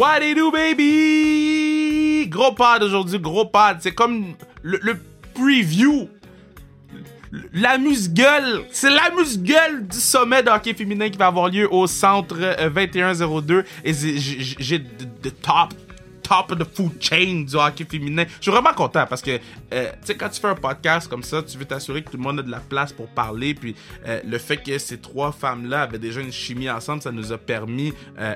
What it do, baby? Gros pad aujourd'hui, gros pad. C'est comme le, preview. La gueule, c'est la gueule du sommet de hockey féminin qui va avoir lieu au centre euh, 2102. Et j'ai de top top the food chain du hockey féminin. Je suis vraiment content parce que, euh, tu sais, quand tu fais un podcast comme ça, tu veux t'assurer que tout le monde a de la place pour parler. Puis euh, le fait que ces trois femmes-là avaient déjà une chimie ensemble, ça nous a permis euh,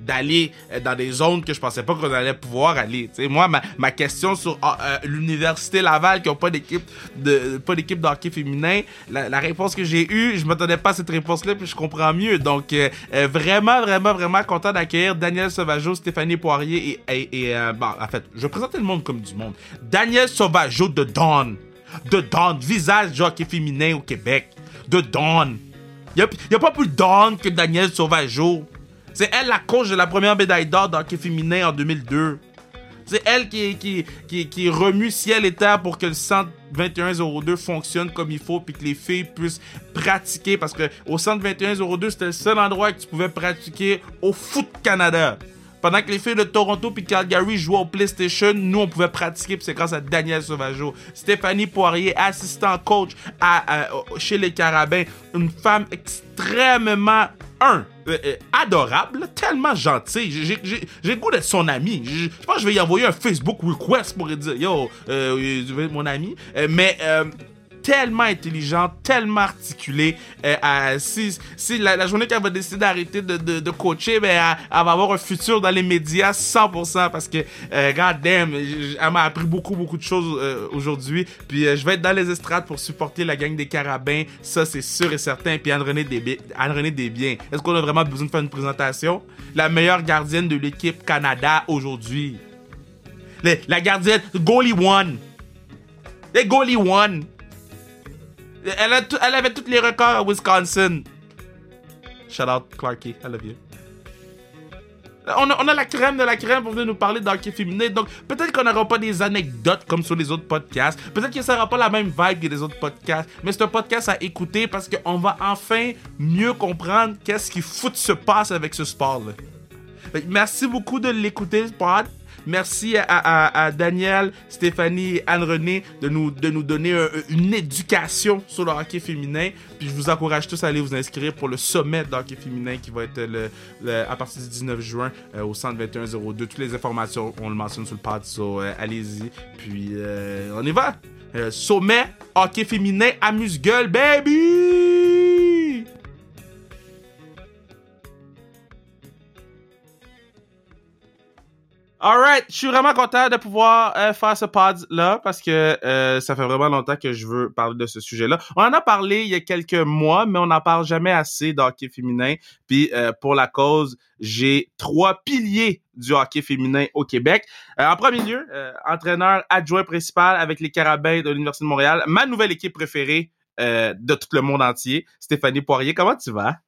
d'aller dans des zones que je pensais pas qu'on allait pouvoir aller. Tu sais, moi, ma, ma question sur ah, l'université Laval qui ont pas d'équipe de pas d'équipe de hockey féminin, la, réponse que j'ai eue, je m'attendais pas à cette réponse-là, puis je comprends mieux. Donc, vraiment, vraiment, vraiment content d'accueillir Daniel Sauvageau, Stéphanie Poirier et, et, euh, bon, en fait, je présenter le monde comme du monde. Daniel Sauvageau de Dawn. De Dawn, visage du hockey féminin au Québec. De Dawn. Il n'y a, pas plus Dawn que Daniel Sauvageau. C'est elle la coach de la première médaille d'or de hockey féminin en 2002. C'est elle qui, qui, qui, qui remue ciel et terre pour que le centre 2102 fonctionne comme il faut puis que les filles puissent pratiquer parce que au centre 2102 c'était le seul endroit que tu pouvais pratiquer au foot Canada. Pendant que les filles de Toronto puis Calgary jouaient au PlayStation, nous on pouvait pratiquer puis c'est grâce à Daniel Sauvageau. Stéphanie Poirier, assistant coach à- chez les Carabins, une femme extrêmement euh, euh, adorable, tellement gentil. J'ai- le goût d'être son ami. Je pense que je vais y envoyer un Facebook request pour lui dire Yo, euh, mon ami Euh, Mais euh, tellement intelligente, tellement articulée. Euh, si la, journée qu'elle va décider d'arrêter de, coacher, ben, elle, va avoir un futur dans les médias 100% parce que, euh, god damn, elle m'a appris beaucoup, beaucoup de choses euh, aujourd'hui. Puis euh, je vais être dans les estrades pour supporter la gang des Carabins. Ça, c'est sûr et certain. Puis Anne-Renée Desbi- Anne-Renée Desbiens. Est-ce qu'on a vraiment besoin de faire une présentation? La meilleure gardienne de l'équipe Canada aujourd'hui. La gardienne, goalie one. Les goalie one. Elle, avait tous les records à Wisconsin. Shout out Clarky, I love you. On a, la crème de la crème pour venir nous parler d'hockey féminin. Donc, peut-être qu'on n'aura pas des anecdotes comme sur les autres podcasts. Peut-être que ça n'aura pas la même vibe que les autres podcasts. Mais c'est un podcast à écouter parce qu'on va enfin mieux comprendre qu'est-ce qui fout se passe avec ce sport-là. Merci beaucoup de l'écouter, pod. Merci à, Daniel, Stéphanie et Anne-Renée de nous, de nous donner un- une éducation sur le hockey féminin. Puis je vous encourage tous à aller vous inscrire pour le sommet de hockey féminin qui va être le, à partir du 19 juin euh, au centre 2102. Toutes les informations, on le mentionne sur le pod, so, euh, allez-y. Puis euh, on y va. Sommet hockey féminin amuse-gueule, baby! Alright, je suis vraiment content de pouvoir euh, faire ce pod-là parce que euh, ça fait vraiment longtemps que je veux parler de ce sujet-là. On en a parlé il y a quelques mois, mais on n'en parle jamais assez d'hockey féminin. Puis euh, pour la cause, j'ai trois piliers du hockey féminin au Québec. Euh, en premier lieu, euh, entraîneur adjoint principal avec les Carabins de l'Université de Montréal, ma nouvelle équipe préférée euh, de tout le monde entier, Stéphanie Poirier. Comment tu vas?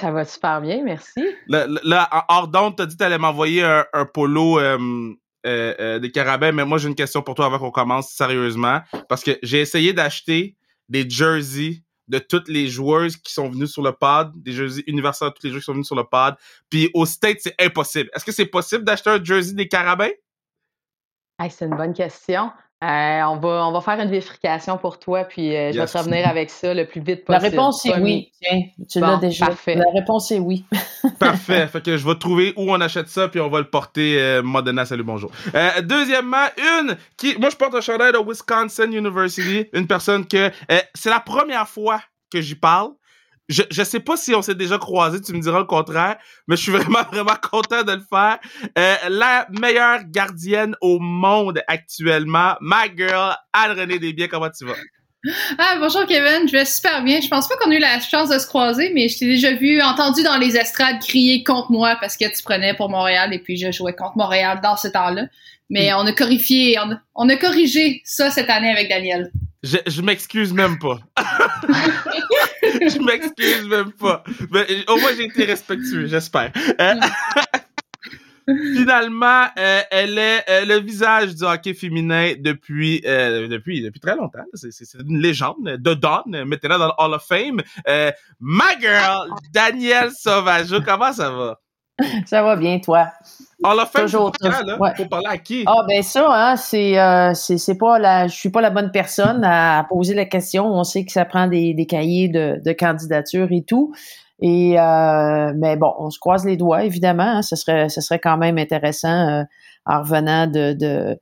Ça va super bien, merci. Là, là- d'onde, t'as dit que t'allais m'envoyer un, un polo euh, euh, euh, des carabins, mais moi, j'ai une question pour toi avant qu'on commence sérieusement. Parce que j'ai essayé d'acheter des jerseys de toutes les joueuses qui sont venues sur le pod, des jerseys universels de tous les joueurs qui sont venus sur le pod. Puis au State, c'est impossible. Est-ce que c'est possible d'acheter un jersey des carabins? Hey, c'est une bonne question. Euh, on, va, on va faire une vérification pour toi, puis euh, je vais te revenir avec ça le plus vite La possible. réponse est oui. Tiens, tu Bon, l'as déjà. parfait. La réponse est oui. Parfait. fait que je vais trouver où on achète ça, puis on va le porter euh, Modena, salut, bonjour. Euh, deuxièmement, une qui... Moi, je porte un chandail de Wisconsin University. Une personne que... euh, c'est la première fois que j'y parle. Je, je sais pas si on s'est déjà croisé, tu me diras le contraire, mais je suis vraiment, vraiment content de le faire. Euh, la meilleure gardienne au monde actuellement, ma girl, Anne-Renée Desbiens, comment tu vas? Ah, bonjour Kevin, je vais super bien. Je pense pas qu'on a eu la chance de se croiser, mais je t'ai déjà vu, entendu dans les estrades crier contre moi parce que tu prenais pour Montréal et puis je jouais contre Montréal dans ce temps-là. Mais on a corrigié, on a, on a corrigé ça cette année avec Daniel. Je, je m'excuse même pas. je m'excuse même pas. Mais au moins, j'ai été respectueux, j'espère. Euh, Finalement, euh, elle est euh, le visage du hockey féminin depuis euh, depuis depuis très longtemps. C'est une légende de Dawn. Mettez-la dans le Hall of Fame. Euh, ma girl, Danielle Sauvageau, comment ça va? Ça va bien, toi? On l'a fait toujours là, ouais. pour parler à qui? Ah ben ça, hein, c'est euh, c'est pas la je suis pas la bonne personne à poser la question. On sait que ça prend des, des cahiers de, de candidature et tout. Et euh, mais bon, on se croise les doigts, évidemment. Hein, ce serait ce serait quand même intéressant euh, en revenant de, de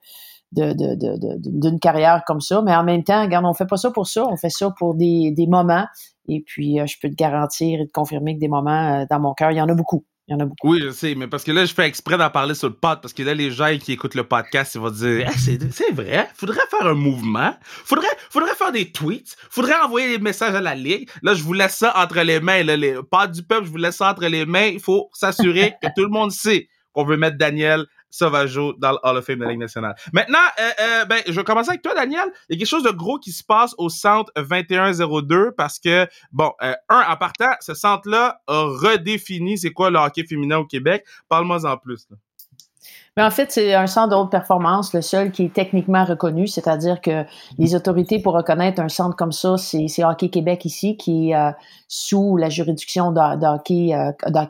d'une de, de, carrière comme ça. Mais en même temps, regarde, on fait pas ça pour ça, on fait ça pour des, des moments. Et puis, euh, je peux te garantir et te confirmer que des moments euh, dans mon cœur, il y en a beaucoup. Il y en a beaucoup. Oui, je sais, mais parce que là, je fais exprès d'en parler sur le pod, parce que là, les gens qui écoutent le podcast, ils vont dire c'est vrai, faudrait faire un mouvement, faudrait, faudrait faire des tweets, faudrait envoyer des messages à la Ligue. Là, je vous laisse ça entre les mains, là, les pod du peuple, je vous laisse ça entre les mains. Il faut s'assurer que tout le monde sait qu'on veut mettre Daniel Sauvageau dans le Hall of Fame de la Ligue nationale. Maintenant, euh, euh, ben, je vais commencer avec toi, Daniel. Il y a quelque chose de gros qui se passe au centre 2102 parce que, bon, euh, un, en partant, ce centre-là a redéfini c'est quoi le hockey féminin au Québec. Parle-moi en plus. Mais en fait, c'est un centre de haute performance, le seul qui est techniquement reconnu, c'est-à-dire que les autorités pour reconnaître un centre comme ça, c'est Hockey Québec ici, qui est sous la juridiction d'Hockey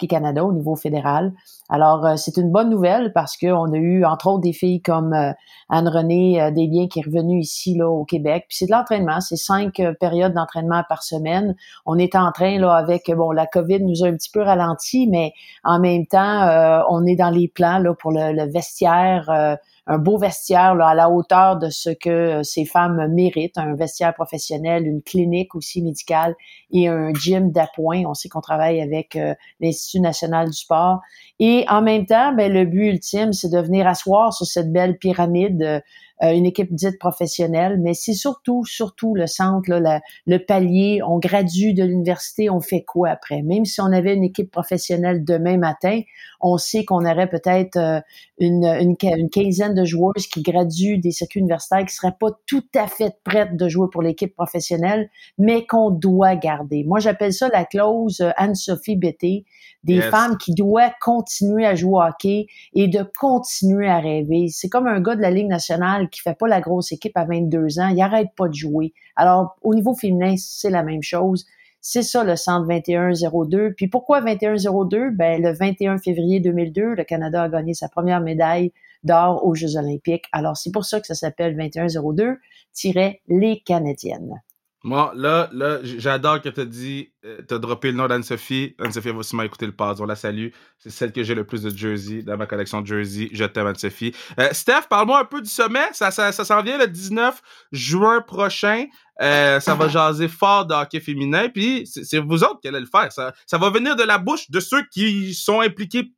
Canada au niveau fédéral. Alors, euh, c'est une bonne nouvelle parce qu'on a eu, entre autres, des filles comme euh, Anne-Renée euh, Desbiens qui est revenue ici, là, au Québec. Puis c'est de l'entraînement, c'est cinq périodes d'entraînement par semaine. On est en train, là, avec, bon, la COVID nous a un petit peu ralenti, mais en même temps, on est dans les plans, là, pour le vestiaire, un beau vestiaire là, à la hauteur de ce que ces femmes méritent, un vestiaire professionnel, une clinique aussi médicale et un gym d'appoint. On sait qu'on travaille avec euh, l'Institut national du sport. Et en même temps, ben, le but ultime, c'est de venir asseoir sur cette belle pyramide euh, euh, une équipe dite professionnelle, mais c'est surtout, surtout le centre, là, le palier. On gradue de l'université, on fait quoi après? Même si on avait une équipe professionnelle demain matin, on sait qu'on aurait peut-être euh, une, une, une, quinzaine de joueuses qui graduent des circuits universitaires qui seraient pas tout à fait prêtes de jouer pour l'équipe professionnelle, mais qu'on doit garder. Moi, j'appelle ça la clause euh, Anne-Sophie Bété, des femmes qui doivent continuer à jouer au hockey et de continuer à rêver. C'est comme un gars de la Ligue nationale qui fait pas la grosse équipe à 22 ans, il arrête pas de jouer. Alors, au niveau féminin, c'est la même chose. C'est ça le centre 2102. Puis pourquoi 2102? Ben, le 21 février 2002, le Canada a gagné sa première médaille d'or aux Jeux olympiques. Alors, c'est pour ça que ça s'appelle 2102-les Canadiennes. Moi, là, là, j'adore que tu as dit, euh, tu as droppé le nom d'Anne-Sophie. Anne-Sophie va sûrement écouter le pass. On la salue. C'est celle que j'ai le plus de jersey dans ma collection de jersey. Je t'aime, Anne-Sophie. Euh, Steph, parle-moi un peu du sommet. Ça, ça, ça s'en vient le 19 juin prochain. Euh, ça va jaser fort de hockey féminin. Puis c'est vous autres qui allez le faire. Ça, ça va venir de la bouche de ceux qui sont impliqués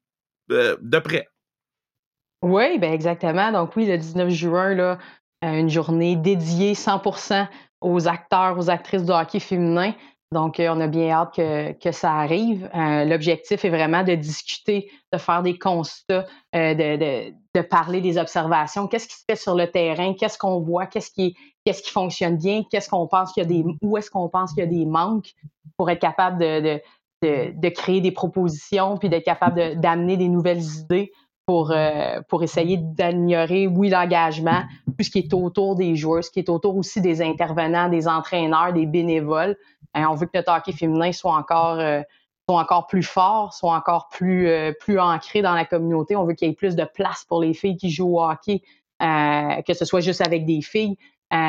de près. Oui, ben exactement. Donc oui, le 19 juin, là, une journée dédiée 100% aux acteurs, aux actrices de hockey féminin. Donc, euh, on a bien hâte que, que ça arrive. Euh, l'objectif est vraiment de discuter, de faire des constats, euh, de, de, de, parler des observations. Qu'est-ce qui se fait sur le terrain? Qu'est-ce qu'on voit? Qu'est-ce qui, qui fonctionne bien? Qu'est-ce qu'on pense qu'il y a des, où est-ce qu'on pense qu'il y a des manques pour être capable de, de créer des propositions puis d'être capable d'amener des nouvelles idées? Pour, euh, pour essayer d'améliorer, oui, l'engagement, tout ce qui est autour des joueurs, ce qui est autour aussi des intervenants, des entraîneurs, des bénévoles. Hein, on veut que notre hockey féminin soit encore, euh, soit encore plus fort, soit encore plus, euh, plus ancré dans la communauté. On veut qu'il y ait plus de place pour les filles qui jouent au hockey, que ce soit juste avec des filles.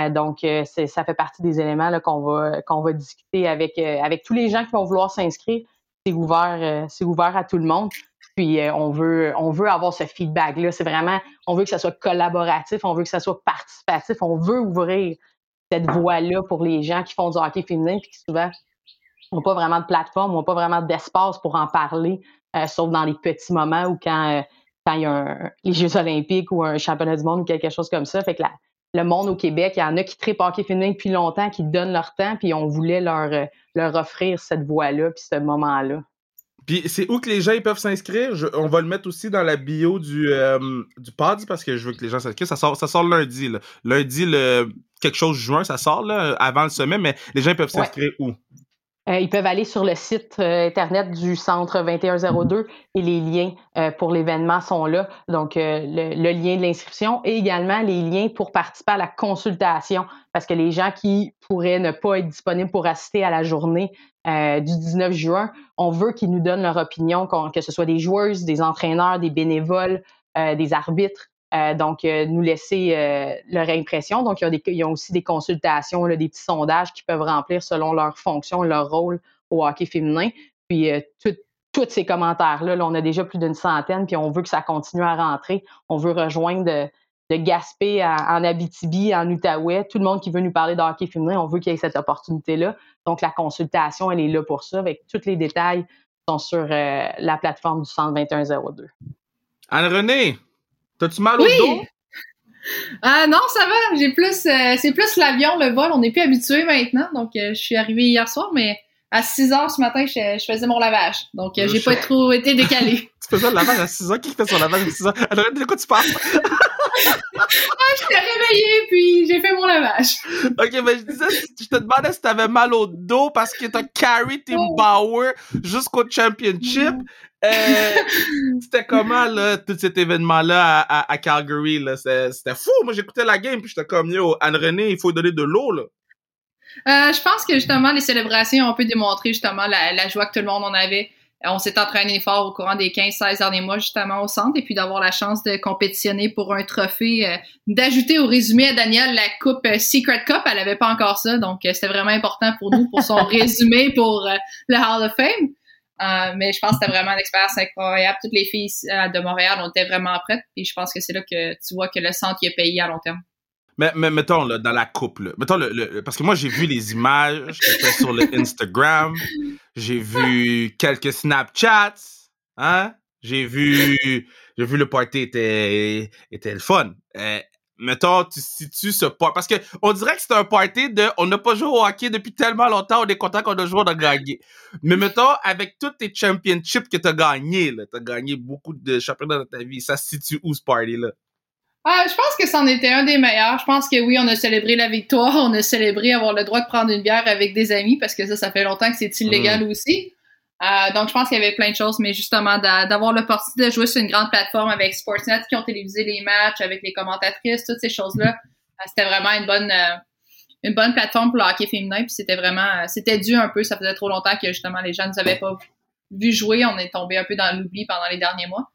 donc, ça fait partie des éléments qu'on va, qu'on va discuter avec, avec tous les gens qui vont vouloir s'inscrire. C'est ouvert, c'est ouvert à tout le monde. Puis euh, on veut avoir ce feedback là. C'est vraiment on veut que ça soit collaboratif, on veut que ça soit participatif, on veut ouvrir cette voie là pour les gens qui font du hockey féminin puis qui souvent n'ont pas vraiment de plateforme, n'ont pas vraiment d'espace pour en parler, euh, sauf dans les petits moments ou quand euh, il y a les Jeux olympiques ou un championnat du monde ou quelque chose comme ça. Fait que le monde au Québec, il y en a qui trippent hockey féminin depuis longtemps, qui donnent leur temps, puis on voulait leur, leur offrir cette voie-là, puis ce moment-là. Puis c'est où que les gens ils peuvent s'inscrire? On va le mettre aussi dans la bio du, euh, du pod parce que je veux que les gens s'inscrivent. Ça sort, ça sort lundi. Là. Lundi, le quelque chose juin, ça sort là, avant le sommet, mais les gens peuvent s'inscrire où? Euh, ils peuvent aller sur le site euh, Internet du Centre 2102 et les liens euh, pour l'événement sont là. Donc, le, le, lien de l'inscription et également les liens pour participer à la consultation parce que les gens qui pourraient ne pas être disponibles pour assister à la journée du 19 juin, on veut qu'ils nous donnent leur opinion, que ce soit des joueuses, des entraîneurs, des bénévoles, des arbitres. donc, nous laisser leur impression. Donc, il y, a des, il y a aussi des consultations, des petits sondages qu'ils peuvent remplir selon leur fonction, leur rôle au hockey féminin. Puis, tous ces commentaires-là. Là, on a déjà plus d'une centaine, puis on veut que ça continue à rentrer. On veut rejoindre de, Gaspé en Abitibi, en Outaouais. Tout le monde qui veut nous parler de hockey féminin, on veut qu'il y ait cette opportunité-là. Donc, la consultation, elle est là pour ça. Avec tous les détails sont sur euh, la plateforme du centre 2102. Anne-Renée, t'as-tu mal au dos? Ah non, ça va. J'ai plus, euh, c'est plus l'avion, le vol. On n'est plus habitué maintenant. Donc, euh, je suis arrivée hier soir, mais à 6 heures ce matin, je, faisais mon lavage. Donc, euh, j'ai pas trop été décalé. tu faisais le lavage à 6 heures? Qui fait son lavage à 6 heures? Alors, de quoi tu parles? ah, je t'ai réveillée, puis j'ai fait mon lavage. OK, mais je disais, je te demandais si t'avais mal au dos parce que t'as carry Tim oh. Bauer jusqu'au championship. Euh, c'était comment, là, tout cet événement-là à, à, Calgary, là? C'était fou. Moi, j'écoutais la game, puis j'étais comme, yo, Anne-Renée, il faut donner de l'eau, là. Euh, je pense que justement, les célébrations ont pu démontrer justement la, joie que tout le monde en avait. On s'est entraîné fort au courant des 15-16 derniers mois justement au centre et puis d'avoir la chance de compétitionner pour un trophée, euh, d'ajouter au résumé à Daniel la coupe euh, Secret Cup. Elle avait pas encore ça, donc c'était vraiment important pour nous pour son résumé pour le Hall of Fame. mais je pense que c'était vraiment une expérience incroyable. Toutes les filles de Montréal ont été vraiment prêtes et je pense que c'est là que tu vois que le centre y a payé à long terme. Mais, mais mettons, là, dans la coupe, là, mettons, le, parce que moi, j'ai vu les images sur le Instagram, j'ai vu quelques Snapchats, hein, j'ai vu, j'ai vu le party était, était le fun. Euh, mettons, tu situes ce party, parce que on dirait que c'est un party de, on n'a pas joué au hockey depuis tellement longtemps, on est content qu'on a joué, on a gagné. Mais mettons, avec tous tes championships que t'as gagné, là, t'as gagné beaucoup de championnats dans ta vie, ça se situe où ce party-là? Ah, je pense que c'en était un des meilleurs. Je pense que oui, on a célébré la victoire, on a célébré avoir le droit de prendre une bière avec des amis parce que ça, ça fait longtemps que c'est illégal aussi. Euh, donc, je pense qu'il y avait plein de choses, mais justement, d'avoir l'opportunité de jouer sur une grande plateforme avec Sportsnet qui ont télévisé les matchs, avec les commentatrices, toutes ces choses-là, euh, c'était vraiment une bonne, euh, une bonne plateforme pour le hockey féminin. Puis c'était vraiment, c'était dû un peu. Ça faisait trop longtemps que justement les gens ne nous avaient pas vu jouer. On est tombé un peu dans l'oubli pendant les derniers mois.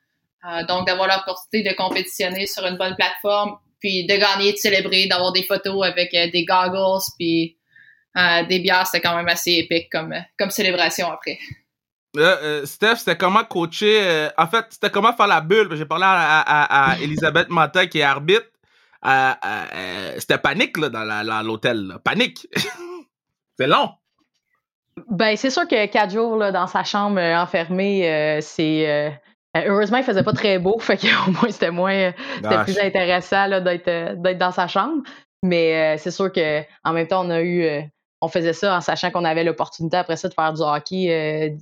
Euh, donc, d'avoir l'opportunité de compétitionner sur une bonne plateforme, puis de gagner, de célébrer, d'avoir des photos avec euh, des goggles, puis euh, des bières, c'était quand même assez épique comme, comme célébration après. Steph, c'était comment coacher, en fait, c'était comment faire la bulle? J'ai parlé à, Elisabeth Mata qui est arbitre. c'était panique là, dans l'hôtel. Panique. c'est long. Ben, c'est sûr que quatre jours là, dans sa chambre enfermée, c'est euh, heureusement, il faisait pas très beau, fait qu'au moins c'était moins c'était plus intéressant d'être euh, d'être dans sa chambre. Mais euh, c'est sûr que en même temps, on a eu on faisait ça en sachant qu'on avait l'opportunité après ça de faire du hockey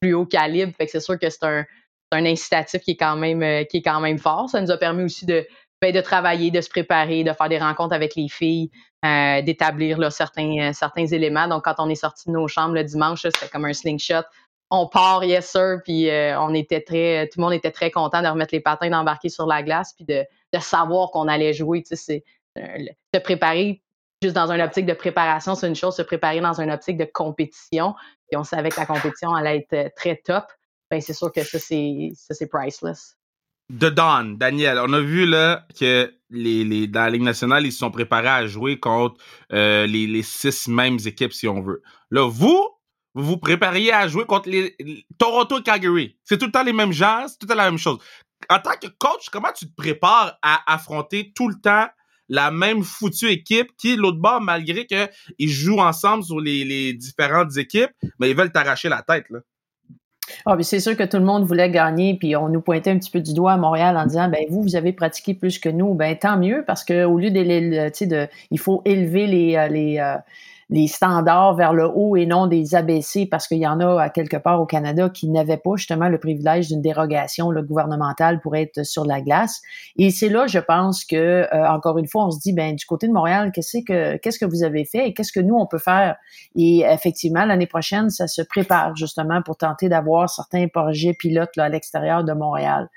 plus haut calibre. Fait que c'est sûr que c'est un, un incitatif qui est quand même qui est quand même fort. Ça nous a permis aussi de, ben, de travailler, de se préparer, de faire des rencontres avec les filles, d'établir certains, certains éléments. Donc, quand on est sorti de nos chambres le dimanche, c'était comme un slingshot on part, yes sir, puis euh, on était très, tout le monde était très content de remettre les patins, d'embarquer sur la glace, puis de, savoir qu'on allait jouer. Tu sais, c'est euh, se préparer juste dans une optique de préparation, c'est une chose. Se préparer dans une optique de compétition, puis on savait que la compétition allait être euh, très top. Ben c'est sûr que ça c'est priceless. De Don, Daniel, on a vu là que les, les, dans la Ligue nationale, ils se sont préparés à jouer contre les, les six mêmes équipes, si on veut. Là, vous, vous vous prépariez à jouer contre les, Toronto et Calgary. C'est tout le temps les mêmes gens, c'est tout le temps la même chose. En tant que coach, comment tu te prépares à affronter tout le temps la même foutue équipe qui, l'autre bord, malgré qu'ils jouent ensemble sur les, différentes équipes, mais ils veulent t'arracher la tête, là? Ah, c'est sûr que tout le monde voulait gagner, puis on nous pointait un petit peu du doigt à Montréal en disant, ben vous, vous avez pratiqué plus que nous, ben tant mieux, parce que au lieu de, de il faut élever les, euh, les, euh, les standards vers le haut et non des abaissés parce qu'il y en a à quelque part au Canada qui n'avaient pas justement le privilège d'une dérogation le gouvernementale pour être sur la glace. Et c'est là, je pense que euh, encore une fois, on se dit ben du côté de Montréal, qu'est-ce que qu'est-ce que vous avez fait et qu'est-ce que nous on peut faire? Et effectivement, l'année prochaine, ça se prépare justement pour tenter d'avoir certains projets pilotes là, à l'extérieur de Montréal.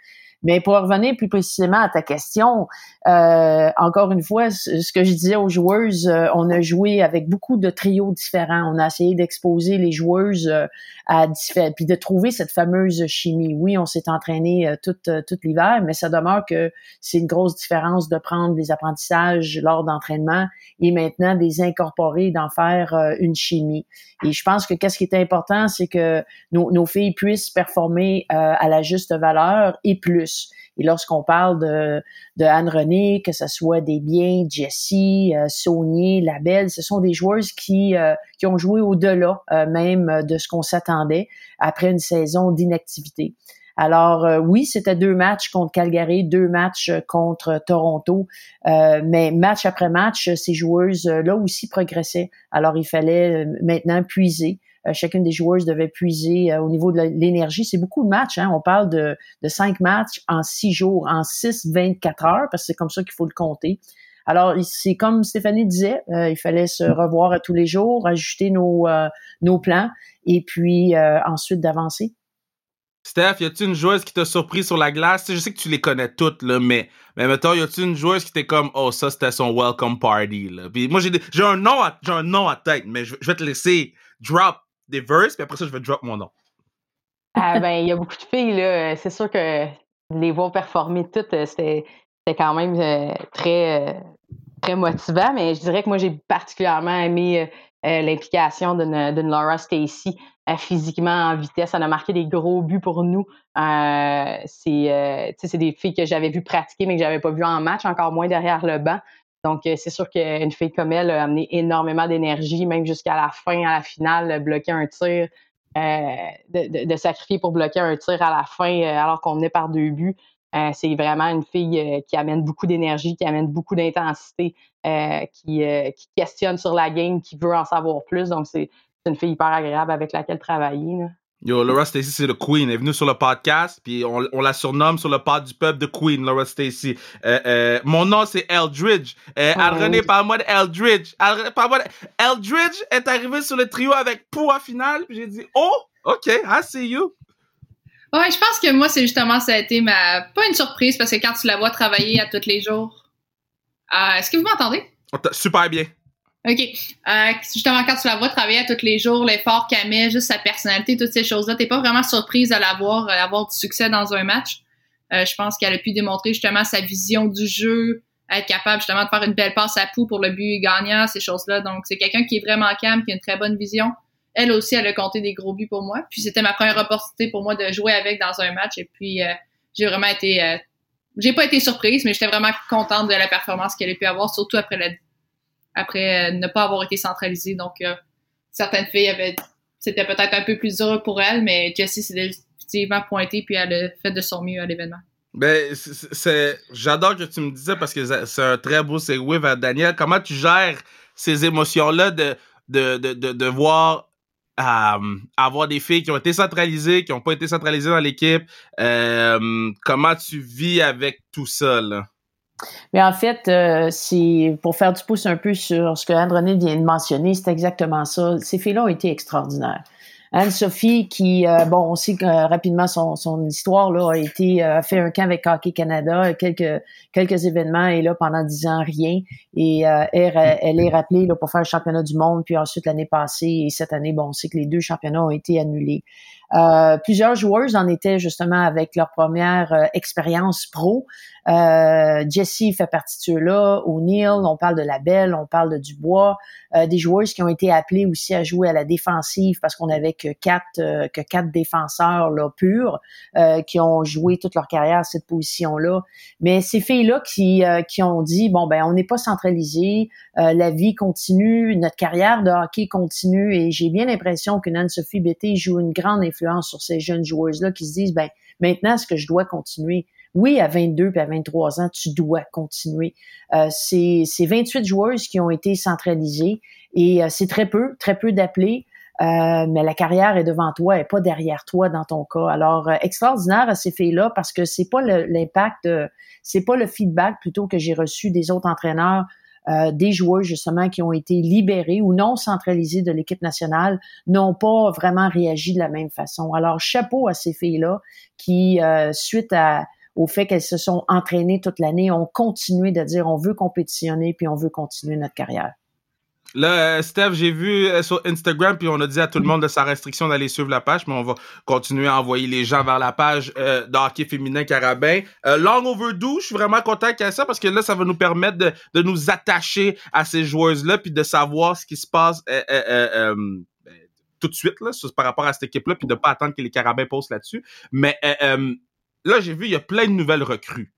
Mais pour revenir plus précisément à ta question, euh, encore une fois, ce que je disais aux joueuses, euh, on a joué avec beaucoup de trios différents. On a essayé d'exposer les joueuses euh, à différents, puis de trouver cette fameuse chimie. Oui, on s'est entraîné euh, tout, tout l'hiver, mais ça demeure que c'est une grosse différence de prendre des apprentissages lors d'entraînement et maintenant des incorporer, d'en faire une chimie. Et je pense que qu'est-ce qui est important, c'est que nos, nos filles puissent performer à la juste valeur et plus. Et lorsqu'on parle de, Anne-Renée, que ce soit des biens, Jessie, euh, Saunier, Labelle, ce sont des joueuses qui, euh, ont joué au-delà euh, même de ce qu'on s'attendait après une saison d'inactivité. Alors euh, oui, c'était deux matchs contre Calgary, deux matchs contre Toronto, mais match après match, ces joueuses là aussi progressaient. Alors il fallait maintenant puiser. Euh, chacune des joueuses devait puiser euh, au niveau de l'énergie. C'est beaucoup de matchs. Hein? On parle de, de cinq matchs en six jours, en six, 24 heures, parce que c'est comme ça qu'il faut le compter. Alors, c'est comme Stéphanie disait, euh, il fallait se revoir à tous les jours, ajuster nos, nos plans et puis ensuite d'avancer. Steph, y a-t-il une joueuse qui t'a surpris sur la glace? je sais que tu les connais toutes, là, mais, mais mettons, y a-t-il une joueuse qui t'est comme, oh, ça, c'était son welcome party, là? Puis moi, j'ai, j'ai un nom à, j'ai un nom à tête, mais je, je vais te laisser drop des verses, puis après ça, je vais drop mon nom. Ah ben, il y a beaucoup de filles, là. C'est sûr que les voir performer toutes, euh, c'était quand même euh, très, euh, très motivant, mais je dirais que moi, j'ai particulièrement aimé l'implication d'une Laura Stacy physiquement en vitesse. Elle a marqué des gros buts pour nous. c'est des filles que j'avais vu pratiquer, mais que j'avais pas vu en match, encore moins derrière le banc. Donc, euh, c'est sûr qu'une fille comme elle a amené énormément d'énergie, même jusqu'à la fin, à la finale, bloquer un tir, euh, de, sacrifier pour bloquer un tir à la fin euh, alors qu'on venait par deux buts. c'est vraiment une fille qui amène beaucoup d'énergie, qui amène beaucoup d'intensité, qui, qui, questionne sur la game, qui veut en savoir plus. Donc, c'est une fille hyper agréable avec laquelle travailler. Yo, Laura Stacy, c'est le Queen. Elle est venue sur le podcast, puis on, on, la surnomme sur le pod du peuple de Queen, Laura Stacy. Euh, euh, mon nom, c'est Eldridge. Euh, oh. René, parle-moi de Eldridge. Parle-moi de... Eldridge est arrivé sur le trio avec Poua final, puis j'ai dit, oh, OK, I see you. Ouais, je pense que moi, c'est justement, ça a été ma. Pas une surprise, parce que quand tu la vois travailler à tous les jours. Euh, est-ce que vous m'entendez? Super bien. OK. Euh, justement, quand tu la vois travailler à tous les jours, l'effort qu'elle met, juste sa personnalité, toutes ces choses-là, t'es pas vraiment surprise à la voir euh, avoir du succès dans un match. Euh, je pense qu'elle a pu démontrer justement sa vision du jeu, être capable justement de faire une belle passe à pou pour le but gagnant, ces choses-là. Donc, c'est quelqu'un qui est vraiment calme, qui a une très bonne vision. Elle aussi, elle a compté des gros buts pour moi. Puis, c'était ma première opportunité pour moi de jouer avec dans un match. Et puis, j'ai vraiment été... j'ai pas été surprise, mais j'étais vraiment contente de la performance qu'elle a pu avoir, surtout après la après euh, ne pas avoir été centralisée. Donc, euh, certaines filles avaient, c'était peut-être un peu plus dur pour elles, mais Jessie s'est définitivement pointée puis elle a fait de son mieux à l'événement. Ben, c'est, j'adore que tu me dises parce que c'est un très beau segue vers Daniel. Comment tu gères ces émotions-là de, de, de, de, voir euh, avoir des filles qui ont été centralisées, qui n'ont pas été centralisées dans l'équipe? comment tu vis avec tout ça, là? Mais en fait, euh, c'est pour faire du pouce un peu sur ce que Anne vient de mentionner, c'est exactement ça. Ces filles-là ont été extraordinaires. Anne-Sophie, qui, euh, bon, on sait que euh, rapidement son, son histoire là, a été a fait un camp avec Hockey Canada, quelques quelques événements et là pendant dix ans rien. Et elle, elle, est rappelée là, pour faire le championnat du monde, puis ensuite l'année passée et cette année, bon, on sait que les deux championnats ont été annulés. Euh, plusieurs joueurs en étaient justement avec leur première euh, expérience pro. Euh, Jessie fait partie de ceux-là. O'Neill, on parle de la Belle, on parle de Dubois. Euh, des joueurs qui ont été appelés aussi à jouer à la défensive parce qu'on avait que quatre que quatre défenseurs là purs qui ont joué toute leur carrière à cette position-là. Mais ces filles-là qui qui ont dit bon ben on n'est pas centralisé, la vie continue, notre carrière de hockey continue et j'ai bien l'impression que Anne-Sophie Bété joue une grande influence sur ces jeunes joueuses-là qui se disent, ben, maintenant, est-ce que je dois continuer? Oui, à 22 et à 23 ans, tu dois continuer. Euh, c'est 28 joueuses qui ont été centralisées et euh, c'est très peu, très peu d'appelés. Euh, mais la carrière est devant toi et pas derrière toi dans ton cas. Alors euh, extraordinaire à ces filles-là parce que c'est pas l'impact, c'est pas le feedback plutôt que j'ai reçu des autres entraîneurs des joueurs justement qui ont été libérés ou non centralisés de l'équipe nationale n'ont pas vraiment réagi de la même façon. Alors chapeau à ces filles-là qui, suite à au fait qu'elles se sont entraînées toute l'année, ont continué de dire on veut compétitionner puis on veut continuer notre carrière. Là, euh, Steph, j'ai vu euh, sur Instagram, puis on a dit à tout le monde de sa restriction d'aller suivre la page, mais on va continuer à envoyer les gens vers la page euh, de hockey féminin carabin. Euh, long overdue, je suis vraiment content qu'il y ait ça parce que là, ça va nous permettre de, de nous attacher à ces joueuses-là, puis de savoir ce qui se passe ben, tout de suite là, par rapport à cette équipe-là, puis de pas attendre que les carabins posent là-dessus. Mais là, j'ai vu, il y a plein de nouvelles recrues.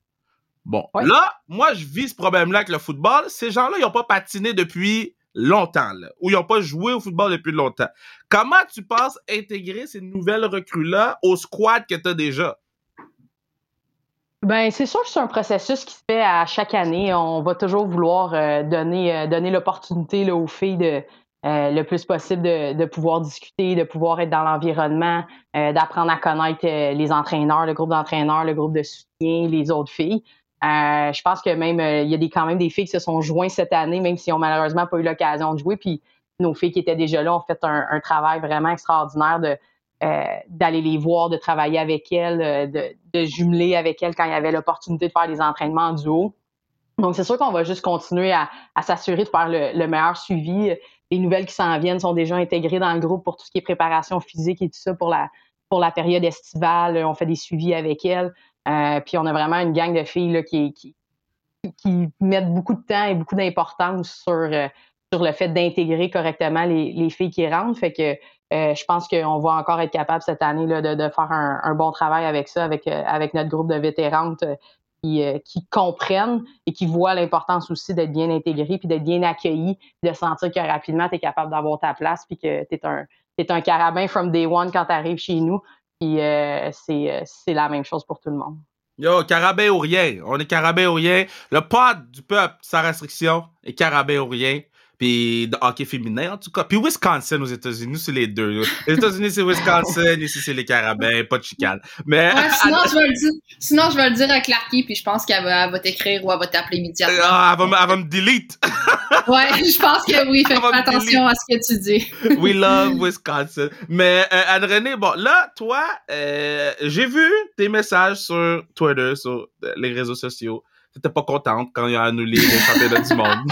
Bon, là, moi, je vis ce problème-là avec le football. Ces gens-là, ils n'ont pas patiné depuis longtemps, là, ou ils n'ont pas joué au football depuis longtemps. Comment tu penses intégrer ces nouvelles recrues-là au squad que tu as déjà? Ben, c'est sûr que c'est un processus qui se fait à chaque année. On va toujours vouloir euh, donner, euh, donner l'opportunité aux filles de euh, le plus possible de, de, pouvoir discuter, de pouvoir être dans l'environnement, d'apprendre à connaître les entraîneurs, le groupe d'entraîneurs, le groupe de soutien, les autres filles. Euh, je pense que même euh, il y a des, quand même des filles qui se sont joints cette année, même si ont malheureusement pas eu l'occasion de jouer. Puis nos filles qui étaient déjà là ont fait un, travail vraiment extraordinaire de euh, d'aller les voir, de travailler avec elles, de, jumeler avec elles quand il y avait l'opportunité de faire des entraînements en duo. Donc, c'est sûr qu'on va juste continuer à, s'assurer de faire le, meilleur suivi. Les nouvelles qui s'en viennent sont déjà intégrées dans le groupe pour tout ce qui est préparation physique et tout ça pour la, pour la période estivale. On fait des suivis avec elles. Euh, puis on a vraiment une gang de filles là, qui, qui, mettent beaucoup de temps et beaucoup d'importance sur, euh, sur le fait d'intégrer correctement les, les, filles qui rentrent. Fait que euh, je pense qu'on va encore être capable cette année là, de, de faire un, un, bon travail avec ça, avec, avec notre groupe de vétérantes qui, qui comprennent et qui voient l'importance aussi d'être bien intégré puis d'être bien accueilli, de sentir que rapidement tu es capable d'avoir ta place puis que tu es un, un carabin from day one quand tu arrives chez nous. Puis euh, euh, c'est la même chose pour tout le monde. Yo, carabin ou rien. On est carabin ou rien. Le pod du peuple, sa restriction, est carabin ou rien. Puis de hockey féminin, en tout cas. Puis Wisconsin aux États-Unis, c'est les deux. Les États-Unis, c'est Wisconsin. Ici, c'est les carabins. Pas de chicane. Mais. sinon, je vais le dire, sinon, je vais le dire à Clarky, puis je pense qu'elle va, va t'écrire ou elle va t'appeler immédiatement. Ah, elle va, elle va me delete. ouais, je pense que oui. Fais attention à ce que tu dis. We love Wisconsin. Mais, euh, Anne-Renée, bon, là, toi, euh, j'ai vu tes messages sur Twitter, sur les réseaux sociaux t'étais pas contente quand il a annulé les championnats du monde.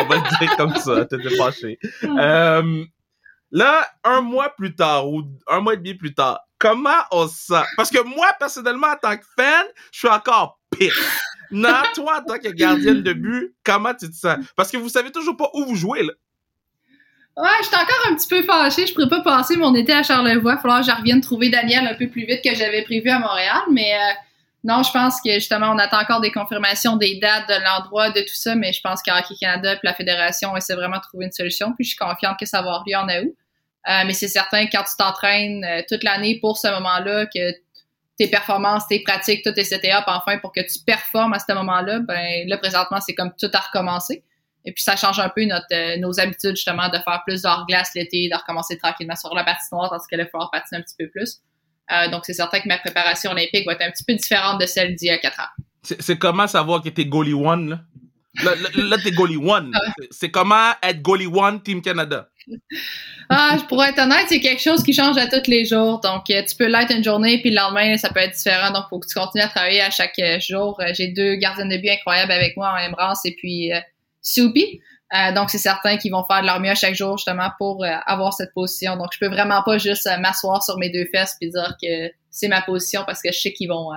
On va le dire comme ça, t'étais fâchée. Euh, là, un mois plus tard, ou un mois et demi plus tard, comment on se sent? Parce que moi, personnellement, en tant que fan, je suis encore pire. Non, toi, en tant que gardienne de but, comment tu te sens? Parce que vous savez toujours pas où vous jouez, là. Ouais, j'étais encore un petit peu fâchée. Je pourrais pas passer mon été à Charlevoix. Il va falloir que je revienne trouver Daniel un peu plus vite que j'avais prévu à Montréal. Mais euh, non, je pense que justement, on attend encore des confirmations des dates, de l'endroit, de tout ça, mais je pense qu'Hockey Canada et la Fédération essaient vraiment de trouver une solution, puis je suis confiante que ça va lieu en août. Euh, mais c'est certain que quand tu t'entraînes euh, toute l'année pour ce moment-là, que tes performances, tes pratiques, tout est CTA, enfin pour que tu performes à ce moment-là, ben là présentement c'est comme tout à recommencer. Et puis ça change un peu notre euh, nos habitudes justement de faire plus d'hors glace l'été, de recommencer tranquillement sur la patinoire, tandis qu'il va falloir patiner un petit peu plus. Euh, donc, c'est certain que ma préparation olympique va être un petit peu différente de celle d'il y a quatre ans. C'est comment savoir que t'es goalie one, là? Là, t'es goalie one. Ah c'est comment être goalie one Team Canada? Ah, pour être honnête, c'est quelque chose qui change à tous les jours. Donc, euh, tu peux l'être une journée, puis le lendemain, ça peut être différent. Donc, il faut que tu continues à travailler à chaque euh, jour. J'ai deux gardiens de but incroyables avec moi, en Embrace et puis euh, Soupy. Euh, donc, c'est certain qu'ils vont faire de leur mieux à chaque jour justement pour euh, avoir cette position. Donc, je peux vraiment pas juste euh, m'asseoir sur mes deux fesses et dire que c'est ma position parce que je sais qu'ils vont,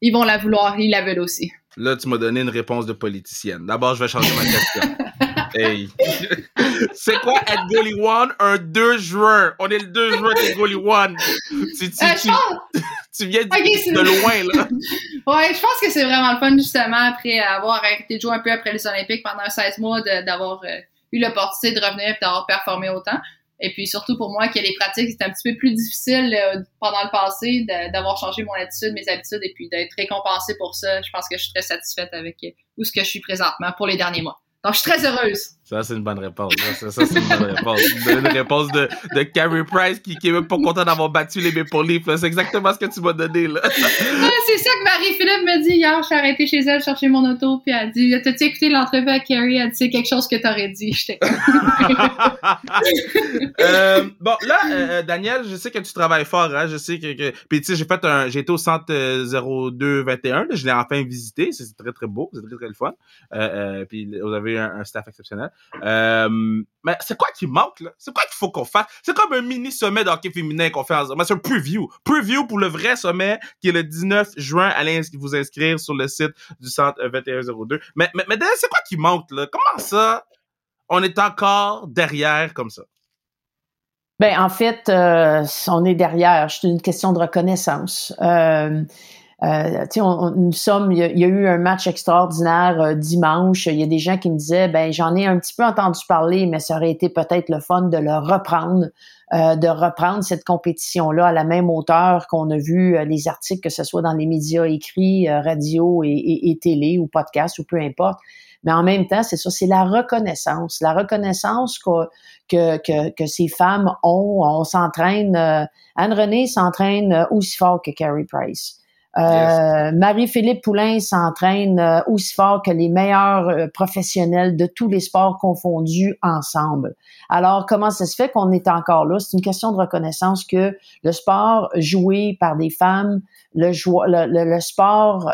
ils vont la vouloir, ils la veulent aussi. Là, tu m'as donné une réponse de politicienne. D'abord, je vais changer ma question. hey. c'est quoi être goalie one un 2 juin? On est le 2 juin, t'es goalie one. Tu, tu, tu, viens de, loin, là. ouais, je pense que c'est vraiment le fun, justement, après avoir arrêté de jouer un peu après les Olympiques pendant 16 mois, d'avoir euh, eu l'opportunité de revenir et d'avoir performé autant. Et puis surtout pour moi, que les pratiques, c'était un petit peu plus difficile euh, pendant le passé d'avoir changé mon attitude, mes habitudes et puis d'être récompensé pour ça. Je pense que je suis très satisfaite avec euh, où ce que je suis présentement pour les derniers mois. Donc, je suis très heureuse. Ça, c'est une bonne réponse. Ça, ça c'est une bonne réponse. Une réponse de, de Carey Price qui, qui est même pas content d'avoir battu les Maple Leafs. C'est exactement ce que tu m'as donné. là. c'est ça que Marie-Philippe me dit hier. Je suis arrêtée chez elle chercher mon auto. Puis elle dit T'as-tu écouté l'entrevue à Carey Elle dit C'est quelque chose que t'aurais dit. J'étais euh, Bon, là, euh, euh, Daniel, je sais que tu travailles fort. Hein? Je sais que. que... Puis, tu sais, j'ai fait un. J'ai été au centre 0221. Je l'ai enfin visité. C'est très, très beau. C'est très, très le fun. Euh, puis, vous avez un, un staff exceptionnel. Euh, mais c'est quoi qui manque, là? C'est quoi qu'il faut qu'on fasse? C'est comme un mini sommet d'hockey féminin qu'on fait en C'est un preview. Preview pour le vrai sommet qui est le 19 juin. Allez vous inscrire sur le site du centre 2102. Mais, mais, mais c'est quoi qui manque, là? Comment ça? On est encore derrière comme ça? Ben, en fait, euh, on est derrière. C'est une question de reconnaissance. Euh, euh, on, nous sommes, il y, a, eu un match extraordinaire euh, dimanche. Il y a des gens qui me disaient, ben j'en ai un petit peu entendu parler, mais ça aurait été peut-être le fun de le reprendre, euh, de reprendre cette compétition-là à la même hauteur qu'on a vu euh, les articles, que ce soit dans les médias écrits, radio et, et, télé ou podcast ou peu importe. Mais en même temps, c'est ça, c'est la reconnaissance, la reconnaissance que, que, que, que ces femmes ont. On s'entraîne, Anne-Renée s'entraîne aussi fort que Carrie Price. Euh, Marie-Philippe Poulain s'entraîne euh, aussi fort que les meilleurs euh, professionnels de tous les sports confondus ensemble. Alors, comment ça se fait qu'on est encore là? C'est une question de reconnaissance que le sport joué par des femmes, le, sport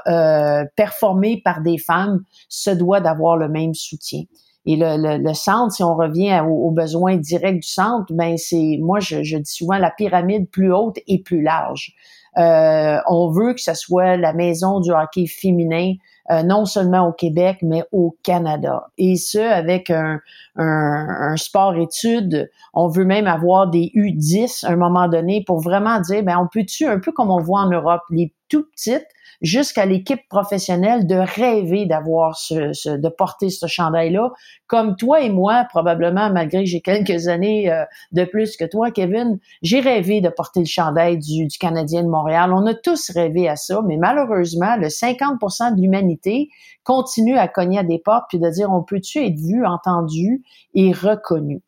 performé par des femmes se doit d'avoir le même soutien. Et le, le, centre, si on revient aux, besoins directs du centre, ben c'est moi je, je dis souvent la pyramide plus haute et plus large. Euh, on veut que ce soit la maison du hockey féminin, euh, non seulement au Québec, mais au Canada. Et ce, avec un, un, sport-étude. On veut même avoir des U10 à un moment donné pour vraiment dire, ben on peut-tu, un peu comme on voit en Europe, les tout petites, jusqu'à l'équipe professionnelle de rêver d'avoir ce, de porter ce chandail-là. Comme toi et moi, probablement, malgré que j'ai quelques années euh, de plus que toi, Kevin, j'ai rêvé de porter le chandail du, du Canadien de Montréal. On a tous rêvé à ça, mais malheureusement, le 50% de l'humanité continue à cogner à des portes puis de dire on peut-tu être vu, entendu et reconnu?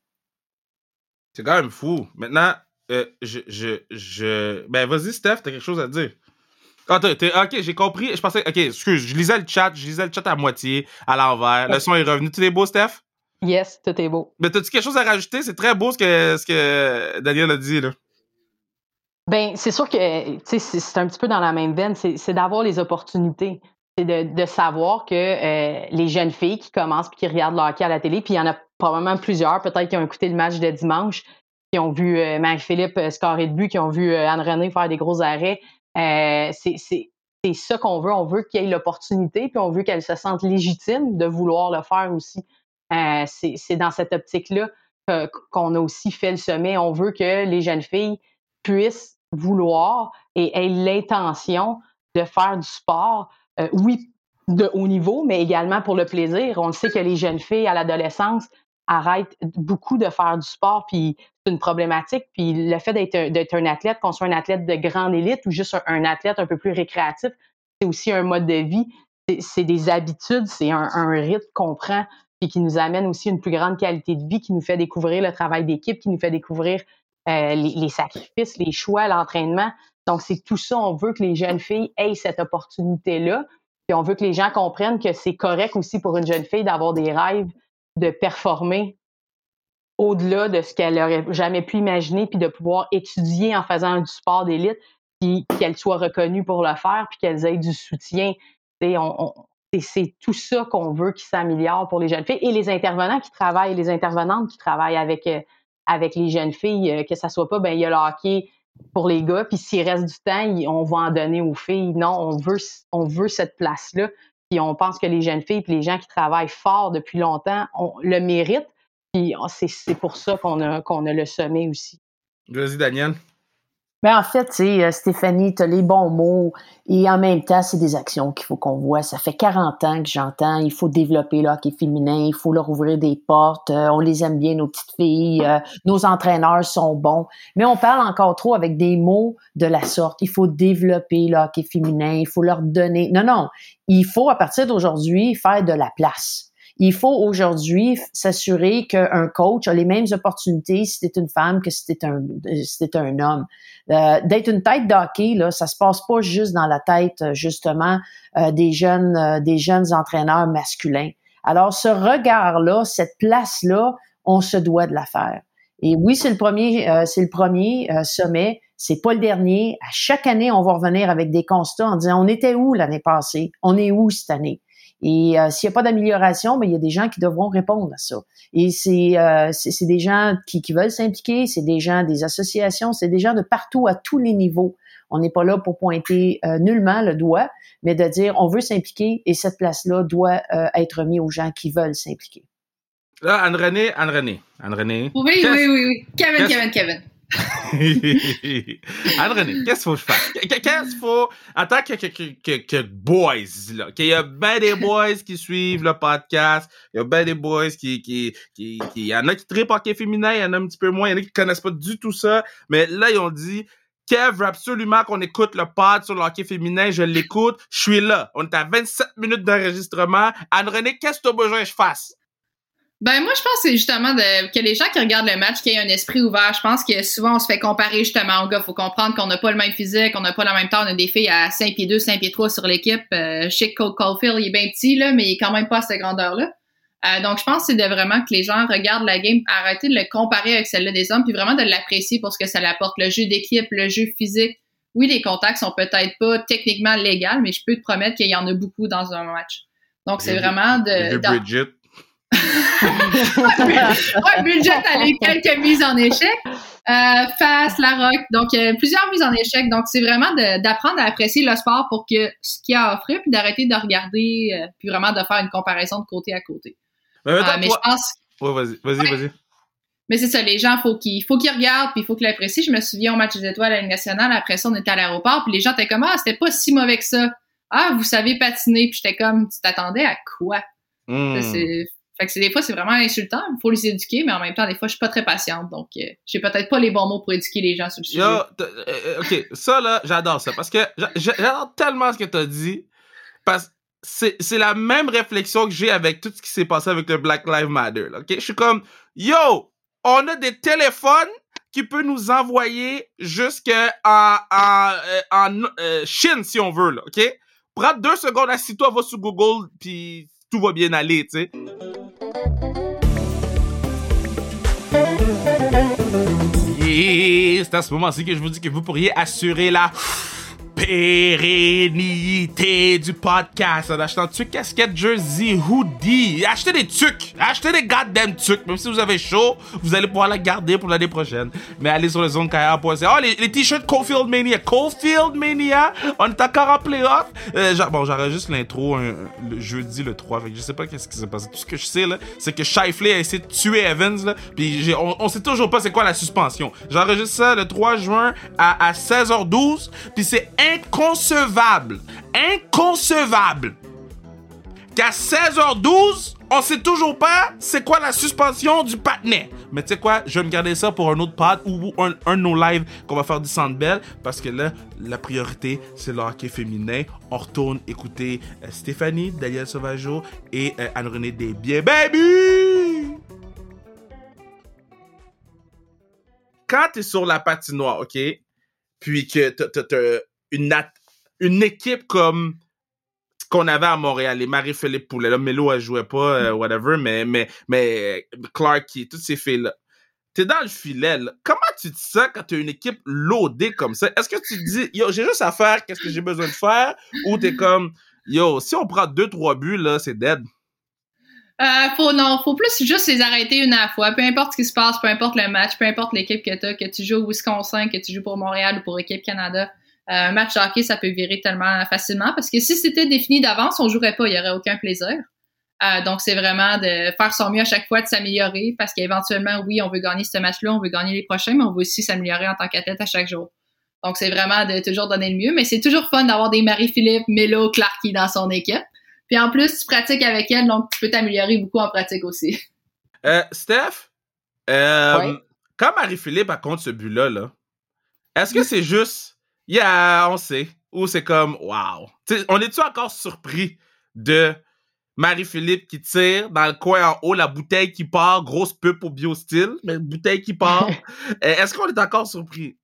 C'est quand même fou. Maintenant, euh, je, je, je... Ben, vas-y, Steph, t'as quelque chose à dire. Ah, ok, j'ai compris. Je pensais, ok, excuse, je lisais le chat, je lisais le chat à moitié, à l'envers. Le son est revenu. Tout est beau, Steph? Yes, tout est beau. Mais t'as-tu quelque chose à rajouter? C'est très beau ce que, ce que Daniel a dit, là. Ben, c'est sûr que, c'est un petit peu dans la même veine. C'est d'avoir les opportunités. C'est de, de, savoir que euh, les jeunes filles qui commencent puis qui regardent le hockey à la télé, puis il y en a probablement plusieurs, peut-être qui ont écouté le match de dimanche, qui ont vu euh, Marie-Philippe euh, scorer de but, qui ont vu Anne-Renée faire des gros arrêts, euh, c'est ça qu'on veut. On veut qu'il y ait l'opportunité, puis on veut qu'elle se sente légitime de vouloir le faire aussi. Euh, c'est dans cette optique-là qu'on a aussi fait le sommet. On veut que les jeunes filles puissent vouloir et aient l'intention de faire du sport, euh, oui, de haut niveau, mais également pour le plaisir. On sait que les jeunes filles à l'adolescence arrêtent beaucoup de faire du sport, puis c'est une problématique. Puis le fait d'être un athlète, qu'on soit un athlète de grande élite ou juste un, athlète un peu plus récréatif, c'est aussi un mode de vie, c'est des habitudes, c'est un, rythme qu'on prend et qui nous amène aussi une plus grande qualité de vie, qui nous fait découvrir le travail d'équipe, qui nous fait découvrir euh, les, les, sacrifices, les choix, l'entraînement. Donc, c'est tout ça. On veut que les jeunes filles aient cette opportunité-là. Puis on veut que les gens comprennent que c'est correct aussi pour une jeune fille d'avoir des rêves de performer au-delà de ce qu'elle aurait jamais pu imaginer, puis de pouvoir étudier en faisant du sport d'élite, puis qu'elle soit reconnue pour le faire, puis qu'elle ait du soutien. c'est tout ça qu'on veut qui s'améliore pour les jeunes filles et les intervenants qui travaillent, les intervenantes qui travaillent avec, euh, avec les jeunes filles, euh, que ça soit pas, ben il y a le hockey pour les gars, puis s'il reste du temps, on va en donner aux filles. Non, on veut, on veut cette place-là. Puis on pense que les jeunes filles, puis les gens qui travaillent fort depuis longtemps, ont le mérite. Puis c'est pour ça qu'on a, qu'on a le sommet aussi. Vas-y, Daniel. Ben en fait, tu euh, Stéphanie, tu as les bons mots et en même temps, c'est des actions qu'il faut qu'on voit. Ça fait 40 ans que j'entends, il faut développer le hockey féminin, il faut leur ouvrir des portes, euh, on les aime bien, nos petites filles, euh, nos entraîneurs sont bons. Mais on parle encore trop avec des mots de la sorte. Il faut développer le hockey féminin, il faut leur donner... Non, non, il faut à partir d'aujourd'hui faire de la place Il faut aujourd'hui s'assurer qu'un coach a les mêmes opportunités si c'est une femme que si c'est un, si un homme. Euh, D'être une tête d'hockey, là, ça se passe pas juste dans la tête, justement, euh, des jeunes, euh, des jeunes entraîneurs masculins. Alors, ce regard-là, cette place-là, on se doit de la faire. Et oui, c'est le premier, euh, c'est le premier euh, sommet. C'est pas le dernier. À chaque année, on va revenir avec des constats en disant on était où l'année passée, on est où cette année? Et euh, s'il n'y a pas d'amélioration, mais ben, il y a des gens qui devront répondre à ça. Et c'est c'est des gens qui, qui veulent s'impliquer, c'est des gens des associations, c'est des gens de partout à tous les niveaux. On n'est pas là pour pointer nullement le doigt, mais de dire on veut s'impliquer et cette place-là doit être mise aux gens qui veulent s'impliquer. Là, Anne-Renée, Anne-Renée, Anne-Renée. Oui, oui, oui, oui. Kevin, Kevin, Kevin. Anne-Renée, qu'est-ce qu'il faut que je fasse? Qu'est-ce qu'il faut, en tant que, que, que, que boys, là, qu'il y a bien des boys qui suivent le podcast, il y a bien des boys qui, qui, qui, qui, y en a qui trippent hockey féminin, il y en a un petit peu moins, il y en a qui connaissent pas du tout ça, mais là, ils ont dit, Kev veut absolument qu'on écoute le pod sur le hockey féminin. Je l'écoute. Je suis là. On est à 27 minutes d'enregistrement. Anne-Renée, qu'est-ce que tu as besoin que je fasse? Ben moi je pense que c'est justement de, que les gens qui regardent le match qui aient un esprit ouvert. Je pense que souvent on se fait comparer justement aux gars. Faut comprendre qu'on n'a pas le même physique, on n'a pas la même taille. On a des filles à 5 pieds 2, 5 pieds 3 sur l'équipe. Euh, je sais que Cole Caulfield il est bien petit là, mais il est quand même pas à cette grandeur-là. Euh, donc je pense que c'est de vraiment que les gens regardent la game, arrêter de le comparer avec celle-là des hommes, puis vraiment de l'apprécier pour ce que ça apporte. Le jeu d'équipe, le jeu physique. Oui, les contacts sont peut-être pas techniquement légaux, mais je peux te promettre qu'il y en a beaucoup dans un match. Donc c'est vraiment de. Bridget ouais, Budget a quelques mises en échec. Euh, face, la rock. Donc, plusieurs mises en échec. Donc, c'est vraiment d'apprendre à apprécier le sport pour que ce qu'il a à offrir, puis d'arrêter de regarder, euh, puis vraiment de faire une comparaison de côté à côté. Mais, euh, mais je pense. Ouais, vas-y, vas-y, vas-y. Mais c'est ça, les gens, faut qu'ils, faut qu'ils regardent, puis il faut qu'ils l'apprécient. Je me souviens au match des étoiles à la Ligue nationale, après ça, on était à l'aéroport, puis les gens étaient comme, ah, c'était pas si mauvais que ça. Ah, vous savez patiner, puis j'étais comme, tu t'attendais à quoi? Hmm. Fait que des fois, c'est vraiment insultant. Il faut les éduquer, mais en même temps, des fois, je suis pas très patiente. Donc, euh, j'ai peut-être pas les bons mots pour éduquer les gens sur le sujet. Yo, euh, OK, ça, là, j'adore ça. Parce que j'adore tellement ce que tu as dit. Parce que c'est la même réflexion que j'ai avec tout ce qui s'est passé avec le Black Lives Matter. OK? Je suis comme, yo, on a des téléphones qui peuvent nous envoyer jusqu'en en, en, euh, Chine, si on veut, là, OK? Prends deux secondes, assis-toi, va sur Google, puis tout va bien aller, tu sais. Et c'est à ce moment-ci que je vous dis que vous pourriez assurer la pérennité du podcast en achetant tucs, casquettes, jersey, hoodie. Achetez des tucs. Achetez des goddamn tucs. Même si vous avez chaud, vous allez pouvoir la garder pour l'année prochaine. Mais allez sur le zonekaya.ca. Oh, les, t-shirts Cofield Mania. Cofield Mania. On est encore en playoff. Euh, bon, j'enregistre l'intro le jeudi le 3. Fait que je sais pas qu'est-ce qui s'est passé. Tout ce que je sais, là, c'est que Shifley a essayé de tuer Evans, là. Puis on, on sait toujours pas c'est quoi la suspension. J'enregistre ça le 3 juin à, à 16h12. Puis c'est inconcevable, inconcevable qu'à 16h12, on sait toujours pas c'est quoi la suspension du patinet. Mais tu sais quoi, je vais me garder ça pour un autre pod ou un, de nos qu'on va faire du Sandbell parce que là, la priorité, c'est le hockey féminin. On retourne écouter euh, Stéphanie, Daniel Sauvageau et euh, Anne-Renée Desbiens. Baby! Quand t'es sur la patinoire, OK? Puis que une, une équipe comme qu'on avait à Montréal, les Marie-Philippe Poulet, là, Melo, elle jouait pas, euh, mm. whatever, mais, mais, mais Clark, toutes ces filles-là. T'es dans le filet, là. Comment tu te sens quand t'as une équipe loadée comme ça? Est-ce que tu te dis, yo, j'ai juste à faire qu'est-ce que j'ai besoin de faire? Ou t'es comme, yo, si on prend deux, trois buts, là, c'est dead? Euh, faut, non, faut plus juste les arrêter une à la fois. Peu importe ce qui se passe, peu importe le match, peu importe l'équipe que t'as, que tu joues au Wisconsin, que tu joues pour Montréal ou pour l'équipe Canada. Euh, un match de hockey, ça peut virer tellement facilement parce que si c'était défini d'avance, on jouerait pas, il y aurait aucun plaisir. Euh, donc, c'est vraiment de faire son mieux à chaque fois, de s'améliorer parce qu'éventuellement, oui, on veut gagner ce match-là, on veut gagner les prochains, mais on veut aussi s'améliorer en tant qu'athlète à chaque jour. Donc, c'est vraiment de toujours donner le mieux, mais c'est toujours fun d'avoir des Marie-Philippe, Melo, Clarky dans son équipe. Puis en plus, tu pratiques avec elle, donc tu peux t'améliorer beaucoup en pratique aussi. Euh, Steph, euh, quand Marie-Philippe raconte ce but-là, -là, est-ce que c'est juste yeah, on sait. Ou c'est comme, wow. on est-tu encore surpris de Marie-Philippe qui tire dans le coin en haut, la bouteille qui part, grosse pub pour BioStyle, mais bouteille qui part. Euh, est-ce qu'on est encore surpris?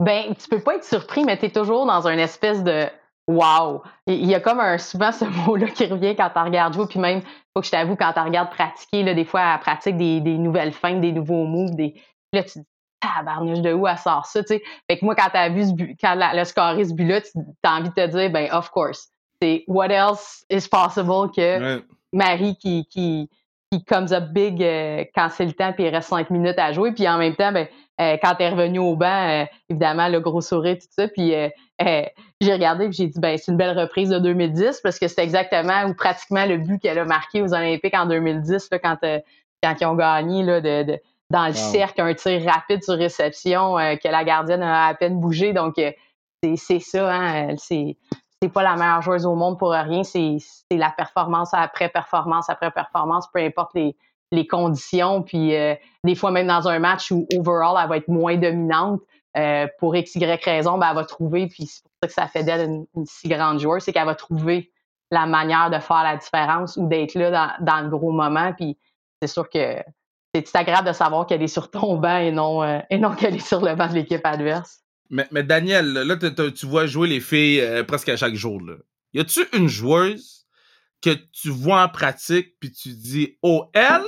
Ben, tu peux pas être surpris, mais tu es toujours dans une espèce de wow. Il y a comme un, souvent ce mot-là qui revient quand tu regardes jouer, puis même, faut que je t'avoue, quand tu regardes pratiquer, là, des fois, elle pratique des, des nouvelles feintes, des nouveaux moves, des. Là, tu te dis, tabarnouche de où elle sort ça, tu sais? Fait que moi, quand t'as vu ce but, quand la, le score ce but-là, tu as envie de te dire, ben, of course. C'est what else is possible que Marie qui, qui, qui comes up big euh, quand c'est le temps, puis il reste cinq minutes à jouer, puis en même temps, ben, euh, quand t'es revenu au banc, euh, évidemment, le gros sourire, tout ça. Puis j'ai regardé et j'ai dit, ben c'est une belle reprise de 2010 parce que c'est exactement ou pratiquement le but qu'elle a marqué aux Olympiques en 2010 là, quand, quand ils ont gagné là, de, dans le cercle, un tir rapide sur réception que la gardienne a à peine bougé. Donc, c'est ça, hein, c'est c'est pas la meilleure joueuse au monde pour rien, c'est la performance après performance après performance, peu importe les, les conditions. Puis euh, des fois, même dans un match où overall, elle va être moins dominante, euh, pour X, Y raison, ben, elle va trouver, puis c'est pour ça que ça fait d'elle une, si grande joueuse, c'est qu'elle va trouver la manière de faire la différence ou d'être là dans, dans, le gros moment. Puis c'est sûr que c'est agréable de savoir qu'elle est sur ton banc et non, euh, non qu'elle est sur le banc de l'équipe adverse. Mais, Daniel, là, tu vois jouer les filles presque à chaque jour. Là. Y a-tu une joueuse que tu vois en pratique puis tu dis, oh, elle,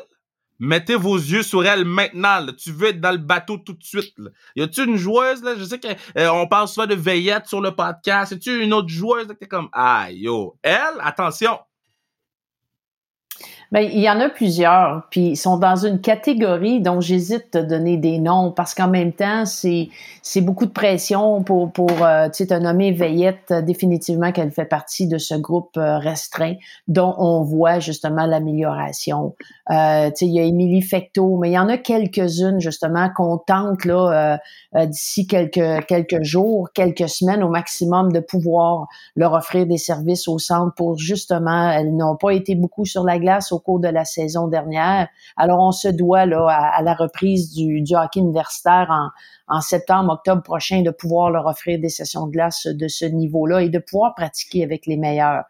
mettez vos yeux sur elle maintenant. Tu veux être dans le bateau tout de suite. Là. Y a-tu une joueuse, là? Je sais qu'on euh, parle souvent de veillette sur le podcast. Y a-tu une autre joueuse là, qui est comme, ah, yo, elle, attention, Bien, il y en a plusieurs, puis ils sont dans une catégorie dont j'hésite à donner des noms parce qu'en même temps, c'est c'est beaucoup de pression pour pour euh, tu sais te nommer Veillette euh, définitivement qu'elle fait partie de ce groupe euh, restreint dont on voit justement l'amélioration. Tu sais il y a Émilie Fecto, mais il y en a quelques-unes justement qu'on tente là d'ici quelques quelques jours, quelques semaines au maximum de pouvoir leur offrir des services au centre pour justement elles n'ont pas été beaucoup sur la glace au cours de la saison dernière. Alors, on se doit là, à, la reprise du, hockey universitaire en, en septembre, octobre prochain, de pouvoir leur offrir des sessions de glace de ce niveau-là et de pouvoir pratiquer avec les meilleurs.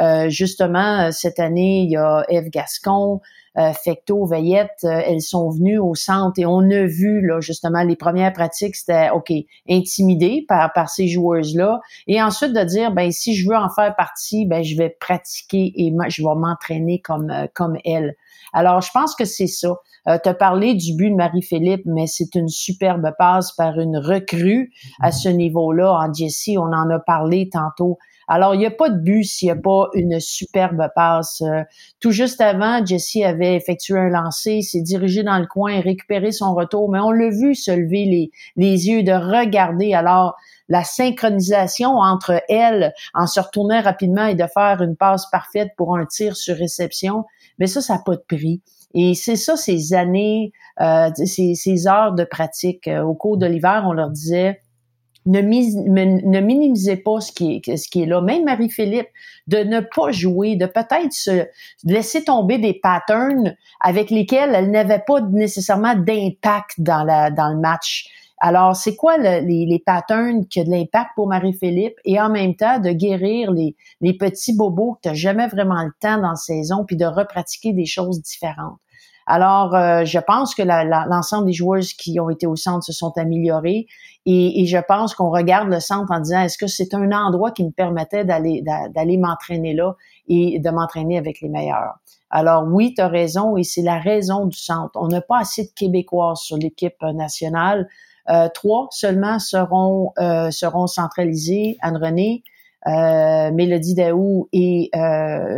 Euh, justement, cette année, il y a Eve Gascon, euh, Fecto, Veillette, euh, elles sont venues au centre et on a vu là justement les premières pratiques, c'était ok, intimidé par par ces joueuses là, et ensuite de dire ben si je veux en faire partie, ben je vais pratiquer et je vais m'entraîner comme euh, comme elle. Alors je pense que c'est ça. Euh, tu parlé du but de Marie-Philippe, mais c'est une superbe passe par une recrue à ce niveau-là. En Jessie, on en a parlé tantôt. Alors, il n'y a pas de but s'il n'y a pas une superbe passe. Euh, tout juste avant, Jesse avait effectué un lancer, s'est dirigé dans le coin, récupéré son retour, mais on l'a vu se lever les, les yeux, de regarder. Alors, la synchronisation entre elle en se retournant rapidement et de faire une passe parfaite pour un tir sur réception, mais ça, ça n'a pas de prix. Et c'est ça, ces années, euh, ces, ces, heures de pratique. Euh, au cours de l'hiver, on leur disait, ne, minimisez pas ce qui est, là. Même Marie-Philippe, de ne pas jouer, de peut-être se laisser tomber des patterns avec lesquels elle n'avait pas nécessairement d'impact dans le match. Alors, c'est quoi les, les, patterns qui ont de l'impact pour Marie-Philippe et en même temps de guérir les, les petits bobos que tu n'as jamais vraiment le temps dans la saison puis de repratiquer des choses différentes? Alors, euh, je pense que l'ensemble des joueuses qui ont été au centre se sont améliorées et, je pense qu'on regarde le centre en disant est-ce que c'est un endroit qui me permettait d'aller d'aller m'entraîner là et de m'entraîner avec les meilleurs? Alors oui, tu as raison et c'est la raison du centre. On n'a pas assez de Québécois sur l'équipe nationale. Euh, trois seulement seront euh, seront centralisés. Anne-Renée, Mélodie Daou et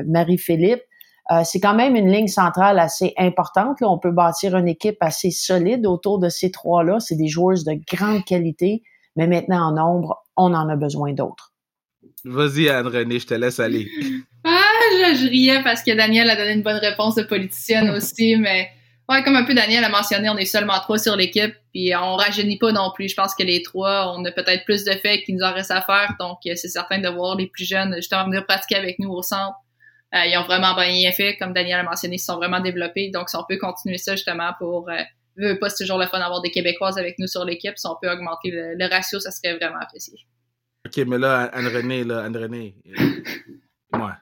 Marie-Philippe. Euh, c'est quand même une ligne centrale assez importante. Là. On peut bâtir une équipe assez solide autour de ces trois-là. C'est des joueurs de grande qualité, mais maintenant en nombre, on en a besoin d'autres. Vas-y, Anne-Renée, je te laisse aller. ah, je, riais parce que Daniel a donné une bonne réponse de politicienne aussi, mais ouais, comme un peu Daniel a mentionné, on est seulement trois sur l'équipe, puis on rajeunit pas non plus. Je pense que les trois, on a peut-être plus de faits qu'il nous en reste à faire, donc c'est certain de voir les plus jeunes justement venir pratiquer avec nous au centre euh, ils ont vraiment bien fait, comme Daniel a mentionné, ils sont vraiment développés. Donc, si on peut continuer ça justement pour euh, pas, c'est toujours le fun d'avoir des Québécoises avec nous sur l'équipe. Si on peut augmenter le, ratio, ça serait vraiment apprécié. OK, mais là, Anne-Renée, là, Anne-Renée, euh, moi.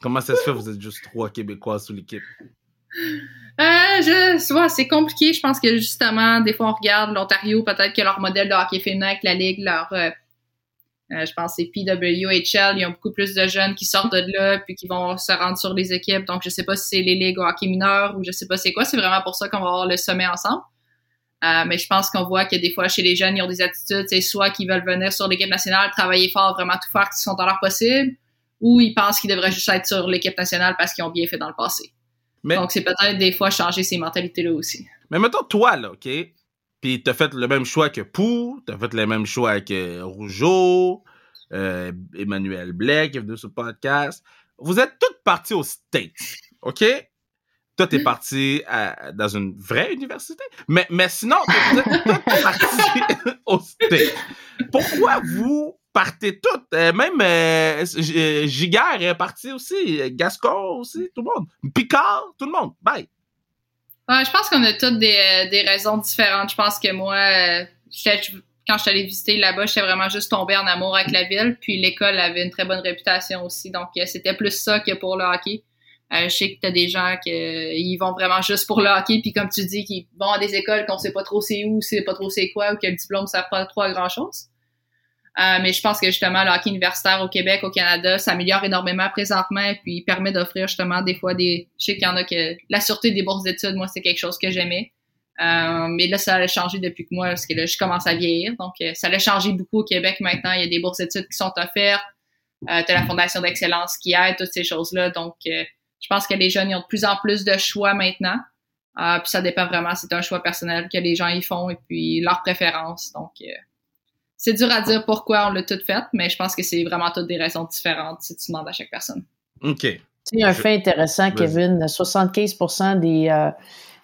Comment ça se fait vous êtes juste trois Québécois sous l'équipe? Euh, je, c'est compliqué. Je pense que justement, des fois, on regarde l'Ontario, peut-être que leur modèle de hockey féminin avec la Ligue, leur, euh, euh, je pense que c'est PWHL, il y a beaucoup plus de jeunes qui sortent de là puis qui vont se rendre sur les équipes. Donc, je sais pas si c'est les ligues au hockey mineur ou je sais pas c'est quoi. C'est vraiment pour ça qu'on va avoir le sommet ensemble. Euh, mais je pense qu'on voit que des fois, chez les jeunes, ils ont des attitudes, c'est soit qu'ils veulent venir sur l'équipe nationale, travailler fort, vraiment tout faire qu'ils sont dans leur possible, ou ils pensent qu'ils devraient juste être sur l'équipe nationale parce qu'ils ont bien fait dans le passé. Donc, c'est peut-être des fois changer ces mentalités-là aussi. Mais mettons, toi, là, OK? Puis t'as fait le même choix que Pou, t'as fait le même choix que Rougeau, euh, Emmanuel Blake qui est venu sur le podcast. Vous êtes toutes parties aux States, OK? Toi, t'es mm-hmm. parti dans une vraie université, mais, mais sinon, vous êtes toutes parties aux States. Pourquoi vous partez toutes? Euh, même euh, Giguère est parti aussi, Gascon aussi, tout le monde. Picard, tout le monde. Bye je pense qu'on a toutes des, euh, des, raisons différentes. Je pense que moi, euh, quand je suis allée visiter là-bas, j'étais vraiment juste tombée en amour avec la ville. Puis l'école avait une très bonne réputation aussi. Donc, euh, c'était plus ça que pour le hockey. je sais que tu as des gens qui vont vraiment juste pour le hockey. Puis comme tu dis, qu'ils vont à des écoles qu'on sait pas trop c'est où, c'est pas trop c'est quoi, ou que le diplôme sert pas trop à grand-chose. Euh, mais je pense que justement, le hockey universitaire au Québec, au Canada, s'améliore énormément présentement et puis permet d'offrir justement des fois des. Je sais qu'il y en a que la sûreté des bourses d'études, moi, c'est quelque chose que j'aimais. Euh, mais là, ça a changé depuis que moi, parce que là, je commence à vieillir. Donc, euh, ça a changé beaucoup au Québec maintenant. Il y a des bourses d'études qui sont offertes. Euh, tu la Fondation d'excellence qui aide, toutes ces choses-là. Donc, je pense que les jeunes ils ont de plus en plus de choix maintenant. puis ça dépend vraiment, c'est un choix personnel que les gens y font et puis leurs préférences. Donc, c'est dur à dire pourquoi on l'a tout fait, mais je pense que c'est vraiment toutes des raisons différentes si tu demandes à chaque personne. OK. C'est un fait intéressant, Kevin. 75 des, euh,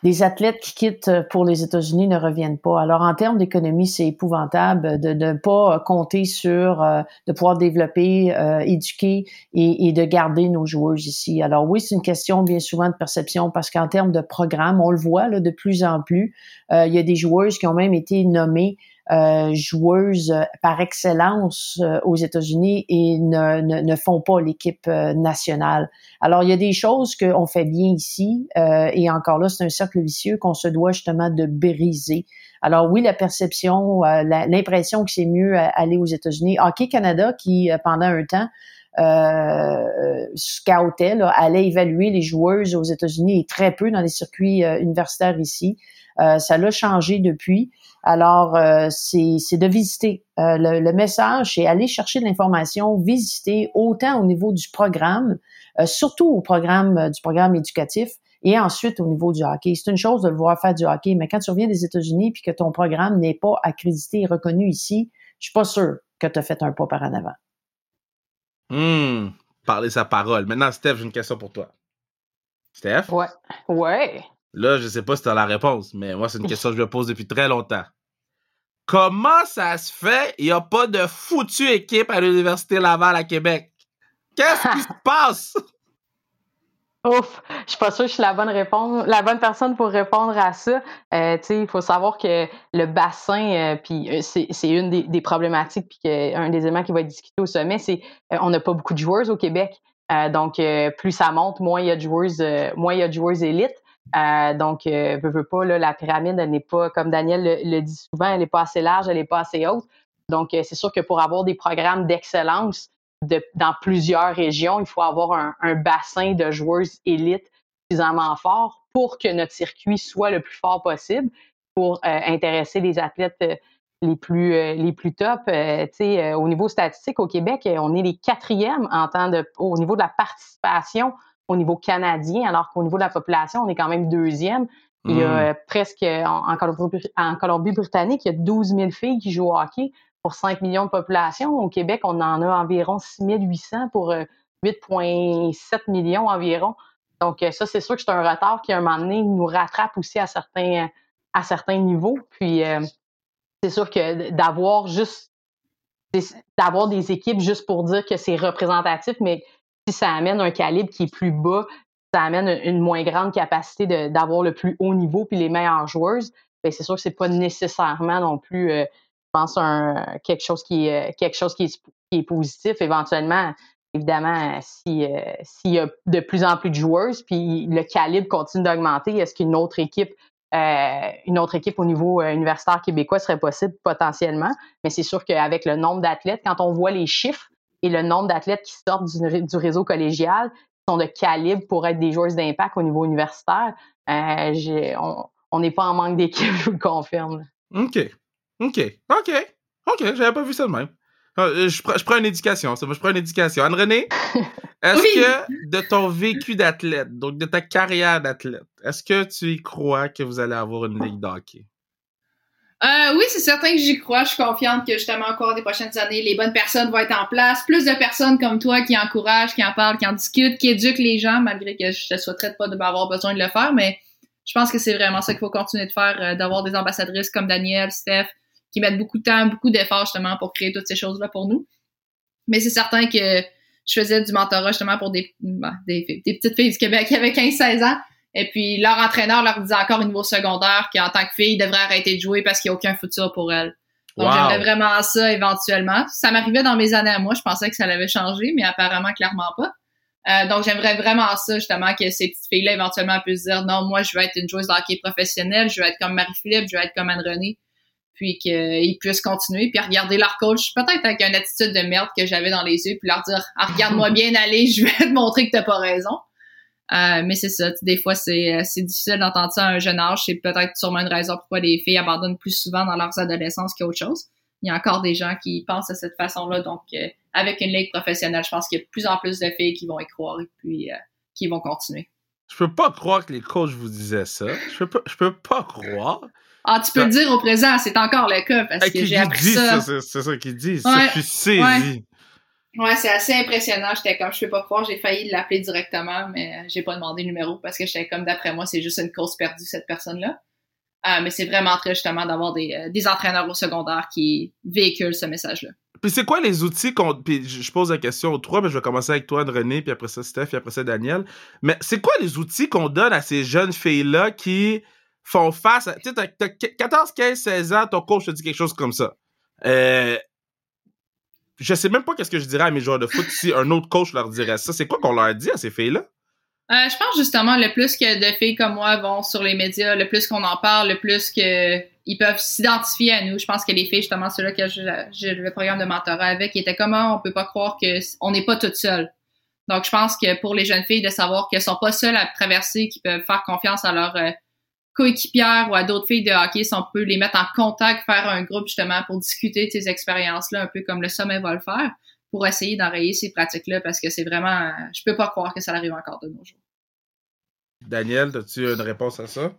des athlètes qui quittent pour les États-Unis ne reviennent pas. Alors, en termes d'économie, c'est épouvantable de ne pas compter sur, euh, de pouvoir développer, euh, éduquer et, et, de garder nos joueurs ici. Alors oui, c'est une question bien souvent de perception parce qu'en termes de programme, on le voit là, de plus en plus. il y a des joueurs qui ont même été nommés euh, joueuses euh, par excellence euh, aux États-Unis et ne, ne, ne, font pas l'équipe nationale. Alors, il y a des choses qu'on fait bien ici et encore là, c'est un cercle vicieux qu'on se doit justement de briser. Alors oui, la perception, l'impression que c'est mieux aller aux États-Unis. Hockey Canada, qui pendant un temps euh, scoutait, là, allait évaluer les joueuses aux États-Unis et très peu dans les circuits universitaires ici. ça l'a changé depuis. Alors, euh, c'est de visiter. Euh, le, message, c'est aller chercher de l'information, visiter autant au niveau du programme, euh, surtout au programme du programme éducatif, et ensuite au niveau du hockey. C'est une chose de le voir faire du hockey, mais quand tu reviens des États-Unis puis que ton programme n'est pas accrédité et reconnu ici, je suis pas sûr que tu as fait un pas par en avant. Hum, parler sa parole. Maintenant, Steph, j'ai une question pour toi. Steph? Ouais. Ouais. Là, je sais pas si tu as la réponse, mais moi, c'est une question que je me pose depuis très longtemps. Comment ça se fait? Il n'y a pas de foutue équipe à l'Université Laval à Québec? Qu'est-ce qui se passe? Ouf, je suis pas sûre que je suis la bonne personne pour répondre à ça. Euh, il faut savoir que le bassin, euh, euh, c'est une des, problématiques, puis un des éléments qui va être discuté au sommet, c'est qu'on n'a pas beaucoup de joueurs au Québec. donc, plus ça monte, moins de joueurs, moins il y a de joueurs élites. Euh, donc, euh, veux, pas, là, la pyramide, elle n'est pas, comme Daniel le, dit souvent, elle n'est pas assez large, elle n'est pas assez haute. Donc, euh, c'est sûr que pour avoir des programmes d'excellence dans plusieurs régions, il faut avoir un, bassin de joueurs élites suffisamment fort pour que notre circuit soit le plus fort possible pour intéresser les athlètes les plus les plus top. au niveau statistique au Québec, on est les quatrièmes en temps de au niveau de la participation au niveau canadien, alors qu'au niveau de la population, on est quand même deuxième. Il y a hmm. euh, presque, en, Colombie-Britannique, il y a 12 000 filles qui jouent au hockey pour 5 millions de population. Au Québec, on en a environ 6 800 pour 8,7 euh, millions environ. Donc, euh, ça, c'est sûr que c'est un retard qui, à un moment donné, nous rattrape aussi à certains, à certains niveaux. Puis, c'est sûr que d'avoir juste d'avoir des équipes juste pour dire que c'est représentatif, mais si ça amène un calibre qui est plus bas, ça amène une moins grande capacité d'avoir le plus haut niveau puis les meilleures joueuses, ben, c'est sûr que c'est pas nécessairement non plus, euh, je pense, un, quelque chose qui est quelque chose qui est, positif. Éventuellement, évidemment, si s'il y a de plus en plus de joueuses, puis le calibre continue d'augmenter, est-ce qu'une autre équipe une autre équipe au niveau universitaire québécois serait possible? Potentiellement. Mais c'est sûr qu'avec le nombre d'athlètes, quand on voit les chiffres et le nombre d'athlètes qui sortent du, réseau collégial, qui sont de calibre pour être des joueurs d'impact au niveau universitaire, on n'est pas en manque d'équipe, je vous le confirme. OK. OK. OK. OK. J'avais pas vu ça de même. Euh, je, prends une éducation, ça. je prends une éducation. Anne-Renée, est-ce que de ton vécu d'athlète, donc de ta carrière d'athlète, est-ce que tu y crois que vous allez avoir une ligue d'hockey? Euh, oui, c'est certain que j'y crois. Je suis confiante que justement, au cours des prochaines années, les bonnes personnes vont être en place. Plus de personnes comme toi qui encouragent, qui en parlent, qui en discutent, qui éduquent les gens, malgré que je te souhaiterais pas de m'avoir besoin de le faire. Mais je pense que c'est vraiment ça qu'il faut continuer de faire, euh, d'avoir des ambassadrices comme Daniel, Steph, qui mettent beaucoup de temps, beaucoup d'efforts justement pour créer toutes ces choses-là pour nous. Mais c'est certain que je faisais du mentorat justement pour des, ben, des, des, petites filles du Québec qui avaient 15-16 ans. Et puis leur entraîneur leur disait encore au niveau secondaire qu'en tant que fille, ils devraient arrêter de jouer parce qu'il n'y a aucun futur pour elles. Donc j'aimerais vraiment ça éventuellement. Ça m'arrivait dans mes années à moi, je pensais que ça l'avait changé, mais apparemment clairement pas. Euh, donc j'aimerais vraiment ça justement que ces petites filles-là éventuellement puissent dire non, moi je veux être une joueuse de hockey professionnelle, je veux être comme Marie-Philippe, je veux être comme Anne-Renée puis qu'ils puissent continuer, puis regarder leur coach, peut-être avec une attitude de merde que j'avais dans les yeux, puis leur dire ah, regarde-moi bien aller, je vais te montrer que t'as pas raison. Euh, mais c'est ça, des fois c'est c'est difficile d'entendre ça à un jeune âge, c'est peut-être sûrement une raison pourquoi les filles abandonnent plus souvent dans leurs adolescences qu'autre chose. Il y a encore des gens qui pensent de cette façon-là, donc euh, avec une ligue professionnelle, je pense qu'il y a de plus en plus de filles qui vont y croire et puis euh, qui vont continuer. Je peux pas croire que les coachs vous disaient ça. Je peux pas, je peux pas croire. Ah, tu peux le dire au présent, c'est encore le cas parce que j'ai appris ça. C'est ça qu'ils disent. Ouais, je suis saisi. Ouais, c'est assez impressionnant. J'étais comme, je peux pas croire, j'ai failli l'appeler directement, mais j'ai pas demandé le numéro parce que j'étais comme, d'après moi, c'est juste une course perdue, cette personne-là. Euh, mais c'est vraiment très justement d'avoir des, euh, des entraîneurs au secondaire qui véhiculent ce message-là. Puis c'est quoi les outils qu'on. Puis je pose la question aux trois, mais je vais commencer avec toi, René, puis après ça, Steph, puis après ça, Daniel. Mais c'est quoi les outils qu'on donne à ces jeunes filles-là qui font face à. Tu sais, t'as 14, 15, 16 ans, ton coach te dit quelque chose comme ça. Euh, je sais même pas qu'est-ce que je dirais à mes joueurs de foot si un autre coach leur dirait ça. C'est quoi qu'on leur dit à ces filles-là? Euh, je pense justement, le plus que de filles comme moi vont sur les médias, le plus qu'on en parle, le plus que ils peuvent s'identifier à nous. Je pense que les filles, justement, ceux-là que j'ai le programme de mentorat avec, étaient comment on peut pas croire qu'on n'est pas toutes seules. Donc, je pense que pour les jeunes filles, de savoir qu'elles sont pas seules à traverser, qu'ils peuvent faire confiance à leur euh, coéquipières ou à d'autres filles de hockey, si on peut les mettre en contact, faire un groupe justement pour discuter de ces expériences-là, un peu comme le sommet va le faire, pour essayer d'enrayer ces pratiques-là, parce que c'est vraiment, je peux pas croire que ça arrive encore de nos jours. Daniel, as-tu une réponse à ça?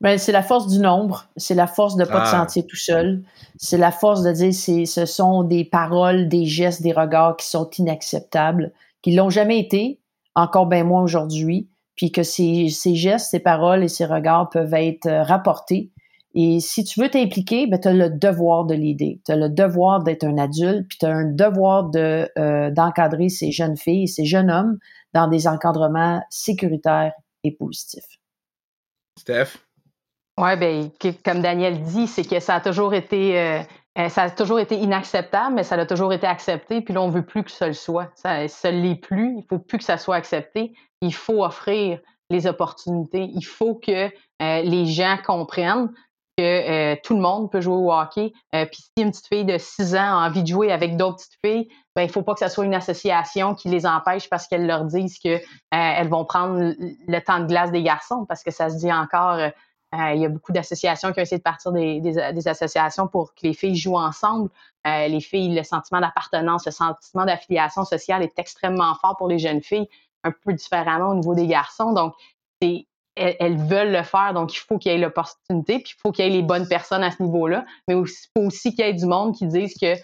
Ben, c'est la force du nombre, c'est la force de ne pas te ah. sentir tout seul, c'est la force de dire c'est ce sont des paroles, des gestes, des regards qui sont inacceptables, qui l'ont jamais été, encore bien moins aujourd'hui, puis que ces, ces, gestes, ces paroles et ces regards peuvent être euh, rapportés. Et si tu veux t'impliquer, ben, tu as le devoir de l'aider. Tu as le devoir d'être un adulte, puis tu as un devoir de, euh, d'encadrer ces jeunes filles, ces jeunes hommes dans des encadrements sécuritaires et positifs. Steph? Oui, ben, comme Daniel dit, c'est que ça a toujours été euh, ça a toujours été inacceptable, mais ça a toujours été accepté. Puis là, on veut plus que ça le soit. Ça ne l'est plus. Il faut plus que ça soit accepté il faut offrir les opportunités. Il faut que euh, les gens comprennent que euh, tout le monde peut jouer au hockey. Euh, puis si une petite fille de 6 ans a envie de jouer avec d'autres petites filles, ben, il ne faut pas que ce soit une association qui les empêche parce qu'elles leur disent qu'elles vont prendre le temps de glace des garçons, parce que ça se dit encore. Il y a beaucoup d'associations qui ont essayé de partir des, des, associations pour que les filles jouent ensemble. les filles, le sentiment d'appartenance, le sentiment d'affiliation sociale est extrêmement fort pour les jeunes filles un peu différemment au niveau des garçons. Donc, c'est elles, veulent le faire, donc il faut qu'il y ait l'opportunité, puis il faut qu'il y ait les bonnes personnes à ce niveau-là, mais il faut aussi qu'il y ait du monde qui dise que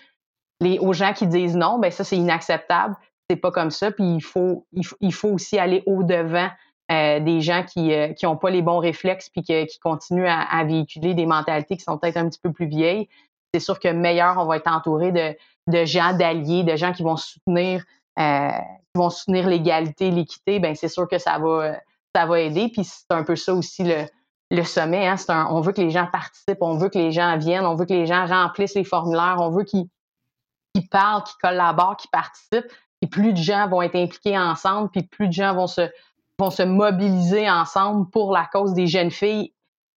les, aux gens qui disent non, ben ça c'est inacceptable, c'est pas comme ça, puis il faut, il, faut aussi aller au-devant euh, des gens qui n'ont euh, pas les bons réflexes puis qui continuent à, véhiculer des mentalités qui sont peut-être un petit peu plus vieilles. C'est sûr que meilleur, on va être entouré de, de gens, d'alliés, de gens qui vont soutenir euh, qui vont soutenir l'égalité, l'équité, ben c'est sûr que ça va, ça va aider. Puis c'est un peu ça aussi le, le sommet. Hein. Un, on veut que les gens participent, on veut que les gens viennent, on veut que les gens remplissent les formulaires, on veut qu'ils parlent, qu'ils collaborent, qu'ils participent. puis plus de gens vont être impliqués ensemble, puis plus de gens vont se, vont se mobiliser ensemble pour la cause des jeunes filles,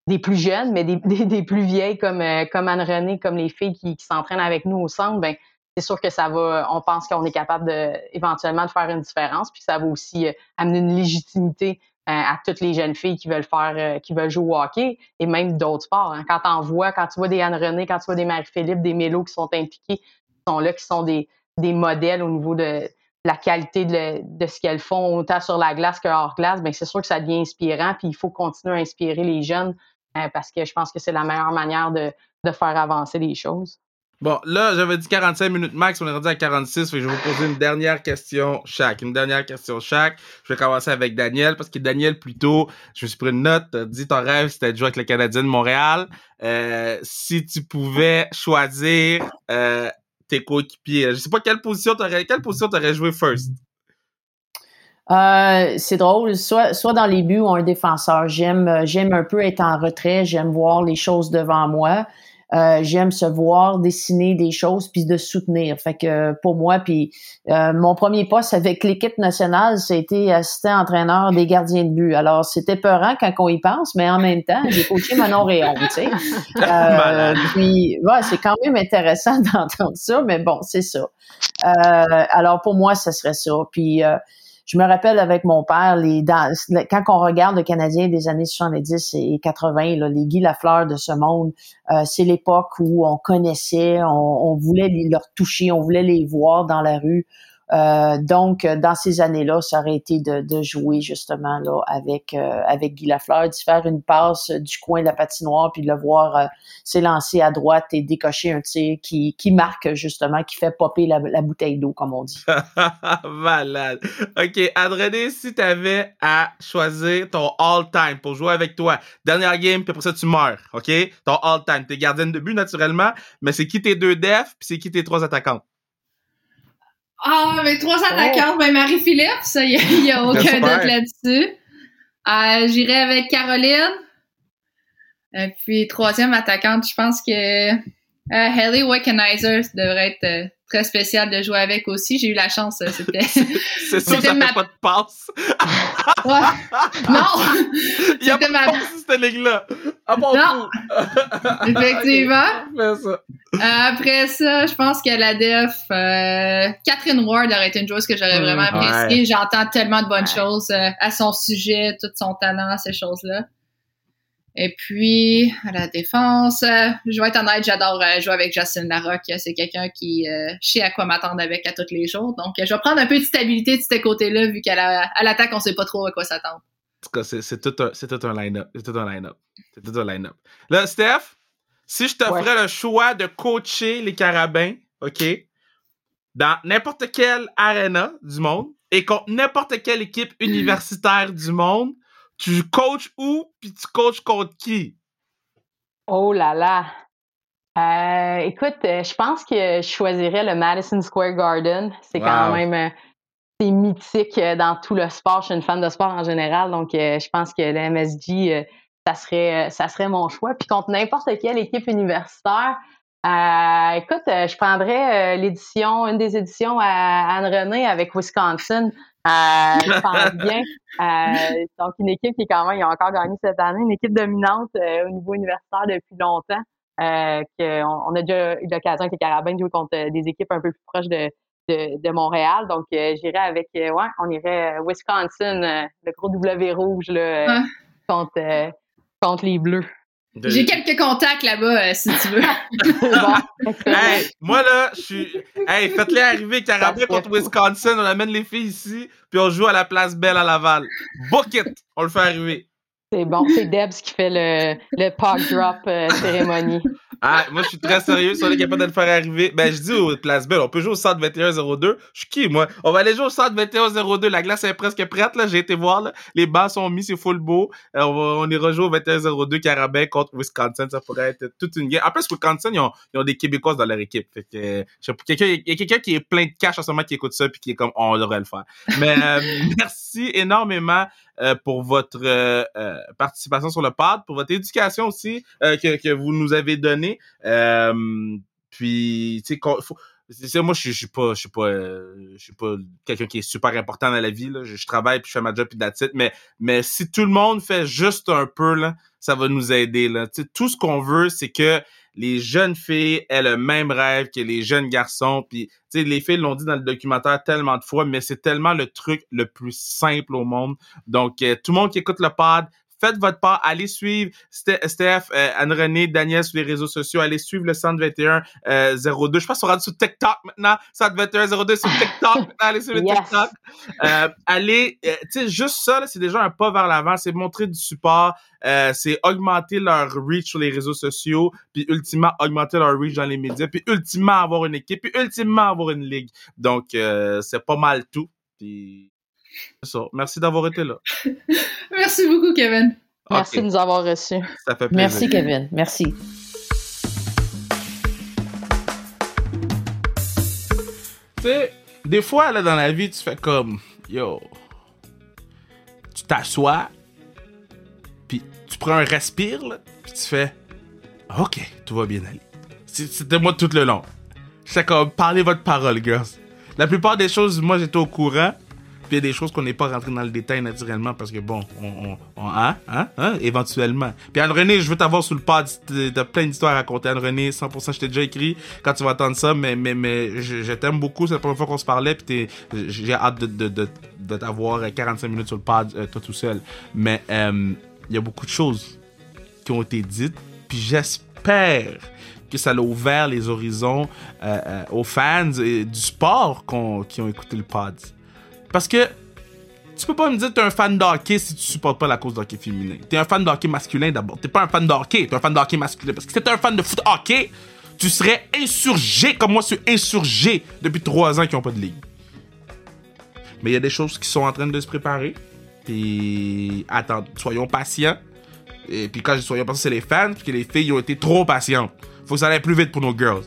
des plus jeunes, mais des, des, plus vieilles comme, euh, comme Anne-Renée, comme les filles qui, s'entraînent avec nous au centre, ben c'est sûr que ça va, on pense qu'on est capable de, éventuellement de faire une différence, puis ça va aussi euh, amener une légitimité euh, à toutes les jeunes filles qui veulent faire, qui veulent jouer au hockey et même d'autres sports. Hein. Quand on voit, quand tu vois des Anne-Renée, quand tu vois des Marie-Philippe, des Mélos qui sont impliqués, qui sont là, qui sont des, des modèles au niveau de, la qualité de, ce qu'elles font, autant sur la glace que hors glace, bien, c'est sûr que ça devient inspirant, puis il faut continuer à inspirer les jeunes euh, parce que je pense que c'est la meilleure manière de, faire avancer les choses. Bon, là, j'avais dit 45 minutes max, on est rendu à 46, je vais vous poser une dernière question chaque. Une dernière question chaque. Je vais commencer avec Daniel, parce que Daniel, plutôt, je me suis pris une note, dit ton rêve, c'était de jouer avec le Canadien de Montréal. Euh, si tu pouvais choisir euh, tes coéquipiers. Je sais pas quelle position t'aurais, quelle position t'aurais joué first. Euh, c'est drôle, soit, soit dans les buts ou un défenseur. J'aime, j'aime un peu être en retrait, j'aime voir les choses devant moi. Euh, j'aime se voir dessiner des choses puis de soutenir. Fait que pour moi, puis euh, mon premier poste avec l'équipe nationale, c'était assistant entraîneur des gardiens de but. Alors c'était peurant quand on y pense, mais en même temps, j'ai coaché Manon Réon, tu sais. Euh, puis ouais, c'est quand même intéressant d'entendre ça, mais bon, c'est ça. alors pour moi, ce serait ça. Puis je me rappelle avec mon père, les, quand on regarde le Canadien des années 70 et 80, là, les Guy Lafleur de ce monde, euh, c'est l'époque où on connaissait, on, on, voulait leur toucher, on voulait les voir dans la rue. Euh, donc, dans ces années-là, ça aurait été de, de jouer justement là avec euh, avec Guy Lafleur, de faire une passe du coin de la patinoire, puis de le voir euh, s'élancer à droite et décocher un tir qui, qui marque justement, qui fait popper la, bouteille d'eau, comme on dit. Malade. OK, Adrené, si tu avais à choisir ton all-time pour jouer avec toi, dernière game, puis pour ça tu meurs, OK? Ton all-time. T'es gardienne de but naturellement, mais c'est qui tes deux defs, puis c'est qui tes trois attaquantes? Ah, mais trois attaquantes, oh. ben Marie-Philippe, ça, il n'y a, aucun doute là-dessus. Euh, J'irai avec Caroline. Et puis, troisième attaquante, je pense que euh, Haley Wickenheiser devrait être euh, très spécial de jouer avec aussi. J'ai eu la chance, euh, c'était. c'est sûr que ça ma... fait pas de passe. ouais. Non! Il y a pas de passe, cette ligue-là. non! Effectivement. Euh, après ça, je pense que la def, euh, Catherine Ward aurait été une joueuse que j'aurais hmm, vraiment appréciée. J'entends tellement de bonnes choses à son sujet, tout son talent, ces choses-là. Et puis, à la défense, euh, je vais être honnête, j'adore euh, jouer avec Justin Larocque. C'est quelqu'un qui euh, sait à quoi m'attendre avec à tous les jours. Donc, je vais prendre un peu de stabilité de ce côté-là, vu qu'à l'attaque, on sait pas trop à quoi s'attendre. En tout cas, c'est tout un, tout un line-up. C'est tout un line-up. C'est tout un line-up. Là, Steph, si je t'offrais le choix de coacher les carabins, OK, dans n'importe quelle arena du monde et contre n'importe quelle équipe universitaire du monde, tu coaches où, puis tu coaches contre qui? Oh là là! Euh, écoute, euh, je pense que je choisirais le Madison Square Garden. C'est quand même euh, c'est mythique dans tout le sport. Je suis une fan de sport en général, donc je pense que le MSG, ça serait ça serait mon choix. Puis contre n'importe quelle équipe universitaire, écoute, je prendrais l'édition, une des éditions à Anne-René avec Wisconsin. Euh, je pense bien. Euh, donc, une équipe qui, quand même, ils ont encore gagné cette année, une équipe dominante euh, au niveau universitaire depuis longtemps. Euh, qu'on on a déjà eu l'occasion avec les Carabins de jouer contre des équipes un peu plus proches de, de, de Montréal. Donc, j'irais avec, ouais, on irait Wisconsin, le gros W rouge là, contre, contre les Bleus. J'ai quelques contacts là-bas, euh, si tu veux. hey, moi là, je suis. Hey, faites-les arriver Carabin contre Wisconsin, on amène les filles ici, puis on joue à la place Belle à Laval. Bucket, on le fait arriver. C'est bon, c'est Debs qui fait le, le drop euh, cérémonie. Ah, moi, je suis très sérieux. Si on est capable de le faire arriver, ben, je dis au Place Belle, on peut jouer au centre 21-02. Je suis qui, moi? On va aller jouer au centre 21-02. La glace est presque prête, là. J'ai été voir, là. Les bancs sont mis, c'est full beau. Euh, on, va, on au 21-02 Carabin contre Wisconsin. Ça pourrait être toute une game. En plus, Wisconsin, ils ont, ils ont des Québécois dans leur équipe. Fait que, je quelqu'un, il y a quelqu'un qui est plein de cash en ce moment qui écoute ça puis qui est comme, on devrait le faire. Mais, euh, merci énormément. Euh, pour votre euh, euh, participation sur le pod, pour votre éducation aussi que, que vous nous avez donnée. Puis, tu sais, moi, je suis- pas, je suis pas, euh, je suis pas quelqu'un qui est super important dans la vie, là. Je, travaille puis je fais ma job puis that's it. Mais, mais si tout le monde fait juste un peu, là, ça va nous aider, là. Tout ce qu'on veut, c'est que les jeunes filles aient le même rêve que les jeunes garçons. Puis, les filles l'ont dit dans le documentaire tellement de fois, mais c'est tellement le truc le plus simple au monde. Donc, euh, tout le monde qui écoute le pod, faites votre part, allez suivre Ste- Steph, euh, Anne-Renée, Daniel sur les réseaux sociaux, allez suivre le Centre 21 euh, 02. Je pense qu'on rentre sur TikTok maintenant. Centre 21 02 sur TikTok. maintenant, allez sur le Yes. TikTok. Euh, allez, euh, tu sais, juste ça, là, c'est déjà un pas vers l'avant. C'est montrer du support. Euh, c'est augmenter leur reach sur les réseaux sociaux, puis ultimement augmenter leur reach dans les médias, puis ultimement avoir une équipe, puis ultimement avoir une ligue. Donc, euh, c'est pas mal tout. Puis. Merci d'avoir été là. Merci beaucoup, Kevin. Merci de nous avoir reçus. Ça fait plaisir. Merci, Kevin. Merci. Tu sais, des fois, là, dans la vie, tu fais comme, yo, tu t'assois, puis tu prends un respire, là, puis tu fais, ok, tout va bien aller. C'est- C'était moi tout le long. J'étais comme, parlez votre parole, girls. La plupart des choses, moi, j'étais au courant, puis il y a des choses qu'on n'est pas rentré dans le détail naturellement parce que bon, on, on, on- hein, hein, hein, éventuellement. Puis Anne-Renée, je veux t'avoir sur le pod, t'as plein d'histoires à raconter. Anne-Renée, 100%, je t'ai déjà écrit quand tu vas entendre ça, mais, mais, mais je, t'aime beaucoup, c'est la première fois qu'on se parlait, puis j'ai hâte de, de, de, de t'avoir 45 minutes sur le pod, euh, toi tout seul. Mais euh, il y a beaucoup de choses qui ont été dites, puis j'espère que ça a ouvert les horizons euh, euh, aux fans du sport qu'on- qui ont écouté le pod. Parce que tu peux pas me dire que t'es un fan de hockey si tu supportes pas la cause de hockey féminin. T'es un fan de hockey masculin d'abord. T'es pas un fan de hockey, t'es un fan de hockey masculin. Parce que si t'es un fan de foot hockey, tu serais insurgé comme moi je suis insurgé depuis trois ans qu'ils ont pas de ligue. Mais il y a des choses qui sont en train de se préparer. Puis attends, soyons patients. Et puis quand je dis soyons patients, c'est les fans, puis que les filles ont été trop patientes. Faut que ça aille plus vite pour nos girls.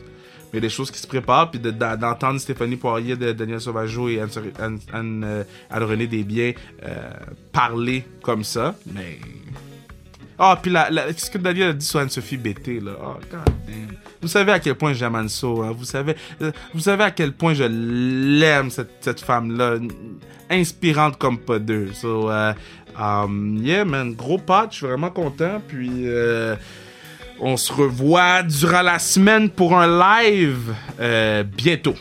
Il y a des choses qui se préparent, puis de- de- d'entendre Stéphanie Poirier, Daniel Sauvageau et Anne- Anne- Anne, euh, Anne-Renée Desbiens euh, parler comme ça, mais... Ah, puis la, ce que Daniel a dit sur Anne-Sophie Bété, là, oh, god damn. Vous savez à quel point j'aime Anso, hein? vous savez, euh, vous savez à quel point je l'aime, cette, femme-là, inspirante comme pas deux. So, euh, um, yeah, man, gros pot, je suis vraiment content, puis... on se revoit durant la semaine pour un live euh, bientôt.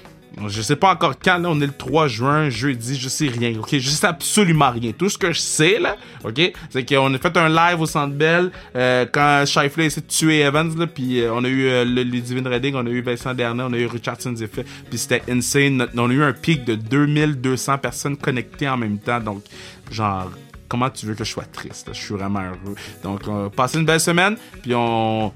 Je sais pas encore quand, là, on est le 3 juin, jeudi, je sais rien, ok? Je sais absolument rien. Tout ce que je sais, là, ok? C'est qu'on a fait un live au Centre Bell euh, quand Shifley essaie de tuer Evans, là, puis euh, on a eu euh, le Ludivine Redding, on a eu Vincent Dernay, on a eu Richardson Zephyr, puis c'était insane. On a eu un pic de 2200 personnes connectées en même temps, donc, genre, comment tu veux que je sois triste? Je suis vraiment heureux. Donc, on passez une belle semaine, puis on,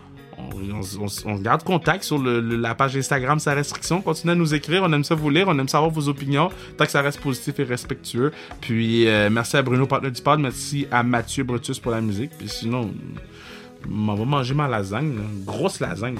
on, garde contact sur la page Instagram Sa Restriction. Continuez à nous écrire, on aime ça vous lire, on aime savoir vos opinions, tant que ça reste positif et respectueux. Puis, euh, merci à Bruno, partenaire du pod, merci à Mathieu Brutus pour la musique. Puis sinon, on va manger ma lasagne, grosse lasagne.